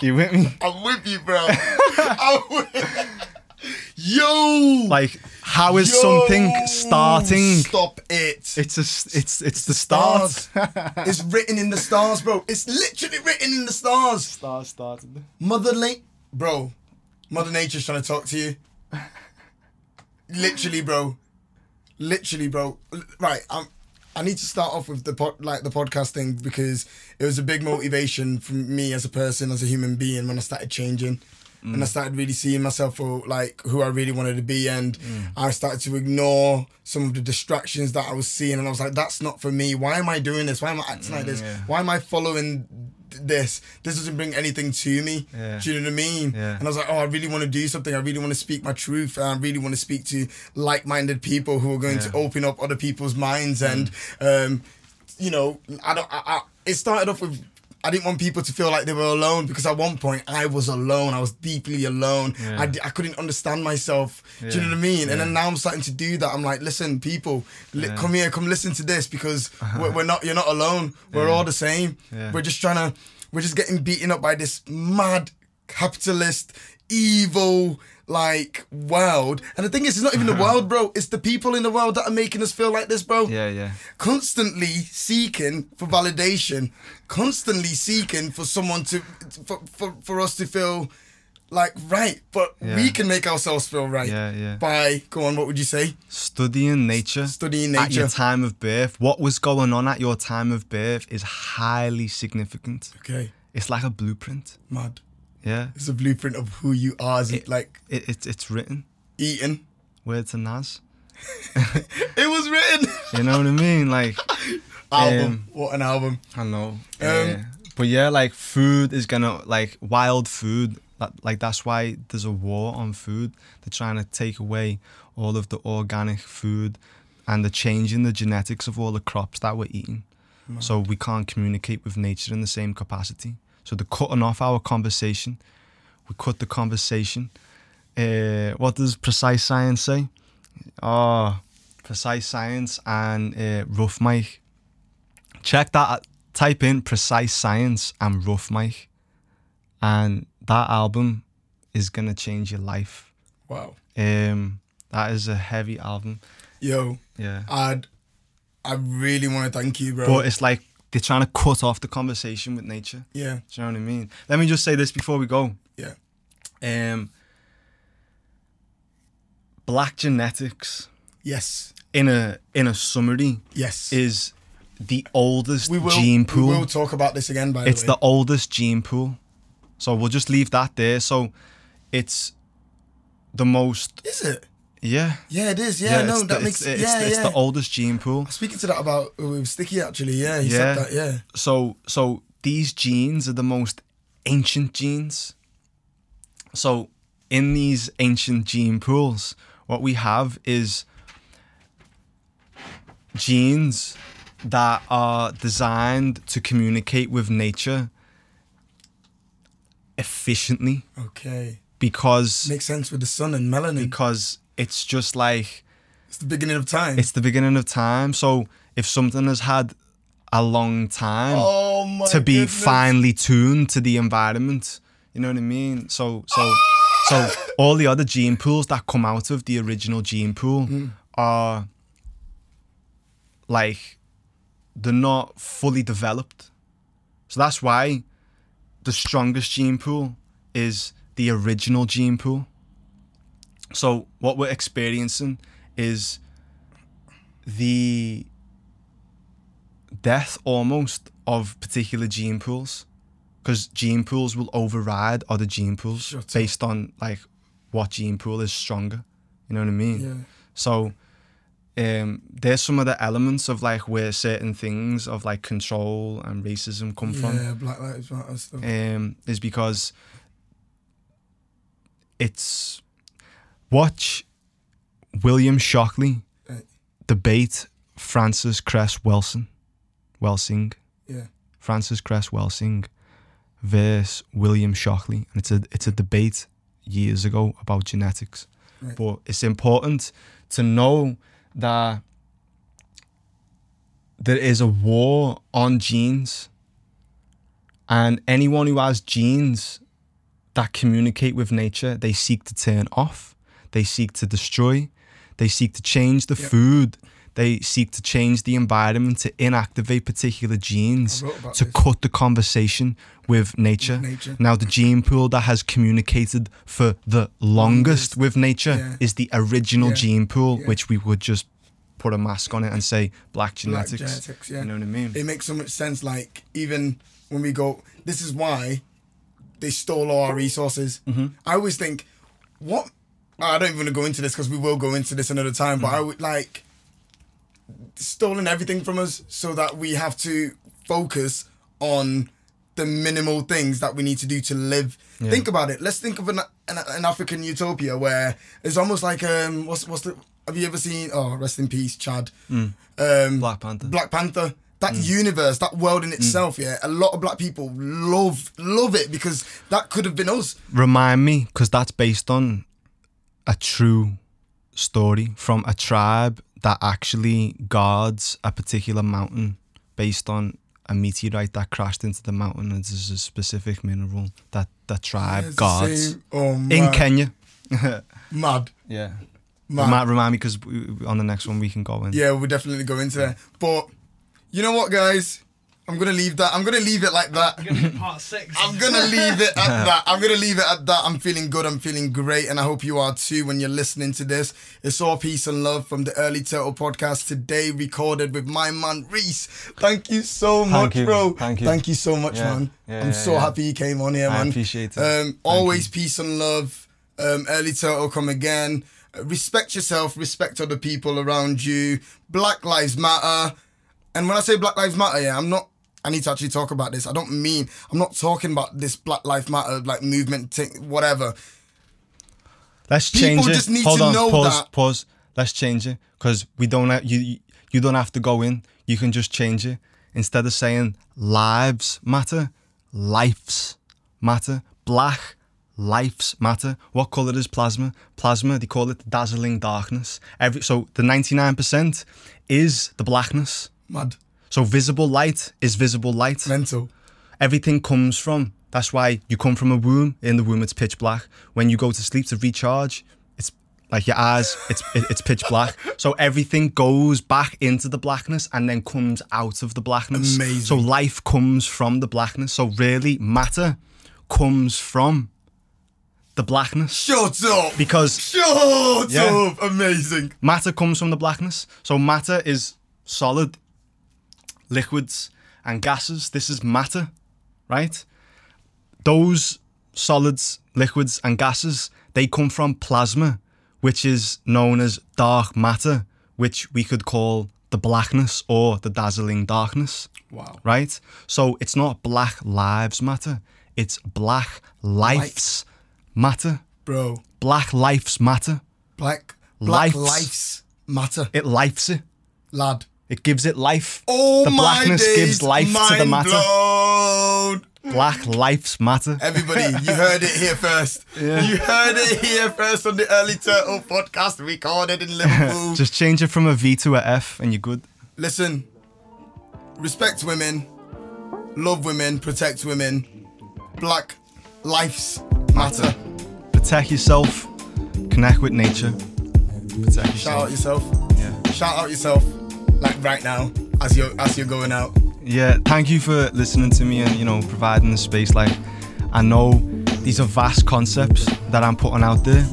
S2: You with me?
S1: I'm with you, bro. I'm with Yo.
S2: Like, how is
S1: Yo,
S2: something starting?
S1: Stop it.
S2: It's a, s- it's, it's the start.
S1: Stars. it's written in the stars, bro. It's literally written in the stars.
S2: Start started.
S1: Mother late, bro. Mother Nature's trying to talk to you. Literally, bro. Literally, bro. Right, I'm. I need to start off with the pod, like the podcast thing because it was a big motivation for me as a person, as a human being, when I started changing. And I started really seeing myself for like who I really wanted to be, and I started to ignore some of the distractions that I was seeing, and I was like, "That's not for me. Why am I doing this? Why am I acting like this?
S2: yeah.
S1: Why am I following this? This doesn't bring anything to me."
S2: Yeah.
S1: Do you know what I mean?
S2: Yeah.
S1: And I was like, oh, I really want to do something. I really want to speak my truth. And I really want to speak to like-minded people who are going to
S2: Yeah. Mm.
S1: open up other people's minds. And, um, you know, I don't. I, I, it started off with. I didn't want people to feel like they were alone because at one point I was alone. I was deeply alone.
S2: Yeah.
S1: I, d- I couldn't understand myself. Do you know what I mean? And then now I'm starting to do that. I'm like, listen, people, li-
S2: Yeah. Uh-huh.
S1: come here, come listen to this because we're, we're not. You're not alone. We're
S2: Yeah.
S1: all the same.
S2: Yeah.
S1: We're just trying to. We're just getting beaten up by this mad capitalist, evil, like world. And the thing is, it's not even the <laughs> world, bro. It's the people in the world that are making us feel like this, bro.
S2: Yeah, yeah.
S1: Constantly seeking for validation, constantly seeking for someone to, for, for, for us to feel like right. But we can make ourselves feel right
S2: Yeah, yeah.
S1: by, go on, what would you say?
S2: Studying nature.
S1: Studying nature.
S2: At your time of birth. What was going on at your time of birth is highly significant.
S1: Okay,
S2: It's like a blueprint.
S1: mad.
S2: Yeah.
S1: It's a blueprint of who you are as like
S2: It, it, it's written.
S1: Eaten.
S2: Word to Nas.
S1: It was written.
S2: You know what I mean? Like, <laughs>
S1: album.
S2: Um,
S1: what an album.
S2: I know.
S1: Um,
S2: yeah. But yeah, like food is gonna like wild food. That, like that's why there's a war on food. They're trying to take away all of the organic food, and they're changing the genetics of all the crops that we're eating. So we can't communicate with nature in the same capacity. So they're cutting off our conversation. We cut the conversation. Uh, what does precise science say? Oh, precise science and uh, rough mic. Check that. Type in precise science and rough mic, and that album is gonna change your life.
S1: Wow.
S2: Um, that is a heavy album.
S1: Yo,
S2: Yeah.
S1: I'd, I really want to thank you, bro.
S2: But it's like they're trying to cut off the conversation with nature.
S1: yeah,
S2: Do you know what I mean? Let me just say this before we go.
S1: yeah.
S2: Um, black genetics,
S1: Yes,
S2: in a in a summary,
S1: yes.
S2: is the oldest
S1: we will,
S2: gene pool.
S1: We will talk about this again, by
S2: it's
S1: the way.
S2: the oldest gene pool. So we'll just leave that there. So it's the most
S1: Is it?
S2: Yeah.
S1: Yeah, it is. Yeah, no, that
S2: the,
S1: makes.
S2: it's,
S1: yeah,
S2: it's, it's
S1: yeah.
S2: the oldest gene pool.
S1: Speaking to that about uh, with Sticky actually. Yeah, he
S2: Yeah.
S1: said that. Yeah.
S2: So so these genes are the most ancient genes. So in these ancient gene pools, what we have is genes that are designed to communicate with nature efficiently
S1: Okay.
S2: because
S1: Makes sense with the sun and melanin.
S2: because it's just like
S1: It's the beginning of time.
S2: It's the beginning of time. So if something has had a long time
S1: oh
S2: to be
S1: goodness.
S2: finely tuned to the environment, you know what I mean? So so so <gasps> all the other gene pools that come out of the original gene pool
S1: Hmm.
S2: are like they're not fully developed. So that's why the strongest gene pool is the original gene pool. So what we're experiencing is the death almost of particular gene pools because gene pools will override other gene pools
S1: Shut up.
S2: based on like what gene pool is stronger you know what i mean
S1: Yeah.
S2: so um there's some of the elements of like where certain things of like control and racism come from
S1: Yeah, Black Lives Matter stuff.
S2: um, is because it's watch William Shockley debate Frances Cress Welsing, Welsing,
S1: Yeah.
S2: Frances Cress Welsing versus William Shockley, and it's a it's a debate years ago about genetics,
S1: Right.
S2: but it's important to know that there is a war on genes and anyone who has genes that communicate with nature, they seek to turn off, they seek to destroy, they seek to change the
S1: Yep.
S2: food, they seek to change the environment to inactivate particular genes
S1: I wrote about
S2: to
S1: this.
S2: cut the conversation with nature.
S1: nature.
S2: Now, the gene pool that has communicated for the longest with nature
S1: Yeah.
S2: is the original
S1: Yeah.
S2: gene pool,
S1: Yeah.
S2: which we would just put a mask on it and say black
S1: Black
S2: genetics.
S1: genetics, yeah.
S2: You know what I mean?
S1: it makes so much sense. Like even when we go, this is why they stole all our resources.
S2: Mm-hmm.
S1: I always think, what? I don't even want to go into this because we will go into this another time. But I
S2: Mm-hmm.
S1: would like stolen everything from us so that we have to focus on the minimal things that we need to do to live.
S2: Yeah.
S1: Think about it. Let's think of an, an, an African utopia where it's almost like um what's what's the have you ever seen oh rest in peace Chad um
S2: Mm. Black Panther.
S1: Black Panther. That
S2: Mm.
S1: universe, that world in itself, yeah, a lot of black people love love it because that could have been us.
S2: Remind me, because that's based on a true story from a tribe that actually guards a particular mountain based on a meteorite that crashed into the mountain. And there's a specific mineral that the tribe
S1: It's
S2: guards
S1: Oh
S2: in Kenya. <laughs>
S1: mad,
S2: Yeah.
S1: mad.
S2: Remind, remind me because on the next one we can go in.
S1: Yeah, we'll definitely go into that. But you know what, guys? I'm gonna leave that. I'm gonna leave it like that.
S3: Gonna part six.
S1: I'm gonna leave it at that. I'm gonna leave it at that. I'm feeling good. I'm feeling great, and I hope you are too when you're listening to this. It's all peace and love from the Early Turtle Podcast today, recorded with my man Reiss. Thank you so much,
S2: you.
S1: bro.
S2: Thank you.
S1: Thank you so much,
S2: Yeah.
S1: man.
S2: Yeah,
S1: I'm
S2: yeah,
S1: so
S2: yeah.
S1: happy you came on here,
S2: I
S1: man.
S2: appreciate it.
S1: Um,
S2: Thank
S1: always peace and love. Um, Early Turtle, come again. Uh, respect yourself. Respect other people around you. Black Lives Matter. And when I say Black Lives Matter, yeah, I'm not. I need to actually talk about this. I don't mean I'm not talking about this Black Lives Matter like movement, thing, whatever.
S2: Let's
S1: People
S2: change it.
S1: just need
S2: Hold
S1: to
S2: on,
S1: know
S2: pause,
S1: that.
S2: pause. Let's change it because we don't. Have, you you- don't have to go in. You can just change it instead of saying lives matter, lives matter. Black lives matter. What color is plasma? Plasma. They call it dazzling darkness. Every so the ninety nine percent is the blackness.
S1: Mad,
S2: So visible light is visible light
S1: mental.
S2: everything comes from. That's why you come from a womb. In the womb, it's pitch black. When you go to sleep to recharge, it's like your eyes. It's it's pitch black. <laughs> So everything goes back into the blackness and then comes out of the blackness.
S1: Amazing.
S2: So life comes from the blackness. So really, matter comes from the blackness
S1: Shut up.
S2: because
S1: Shut
S2: Yeah.
S1: up. Amazing.
S2: matter comes from the blackness. So matter is solid, liquids, and gases. This is matter, right? Those solids, liquids, and gases, they come from plasma, which is known as dark matter, which we could call the blackness or the dazzling darkness,
S1: Wow.
S2: right? So it's not black lives matter, it's black lives matter.
S1: Bro,
S2: Black lives matter.
S1: black black
S2: Lives.
S1: lives matter.
S2: It lifes it.
S1: Lad,
S2: It gives it life.
S1: Oh
S2: the blackness
S1: days,
S2: gives life to the matter.
S1: blown.
S2: Black lives matter.
S1: Everybody, you heard it here first.
S2: Yeah.
S1: You heard it here first on the Early Turtle podcast recorded in Liverpool. <laughs>
S2: Just change it from a V to a F, and you're good.
S1: Listen, respect women, love women, protect women. Black lives matter.
S2: Protect yourself. Connect with nature. Protect yourself.
S1: Shout out
S2: yourself.
S1: yourself.
S2: Yeah.
S1: Shout out yourself, like right now, as you're as you're going out.
S2: Yeah. Thank you for listening to me and you know providing the space. Like, I know these are vast concepts that I'm putting out there.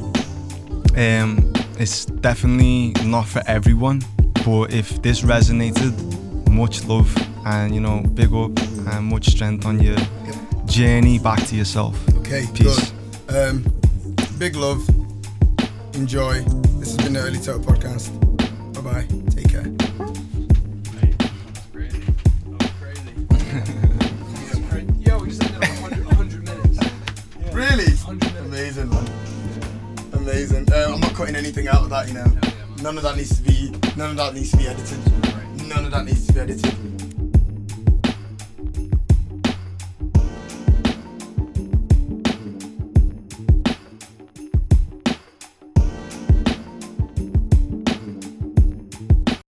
S2: Um, it's definitely not for everyone, but if this resonated, much love and you know big up and much strength on your journey back to yourself.
S1: Okay,
S2: Peace.
S1: good. Um, big love. Enjoy. This has been the Early Turtle podcast. Bye bye. Take care. Really? Amazing, man. Amazing. Uh, I'm not cutting anything out of that, you know. None of that needs to be. None of that needs to be edited. None of that needs to be edited.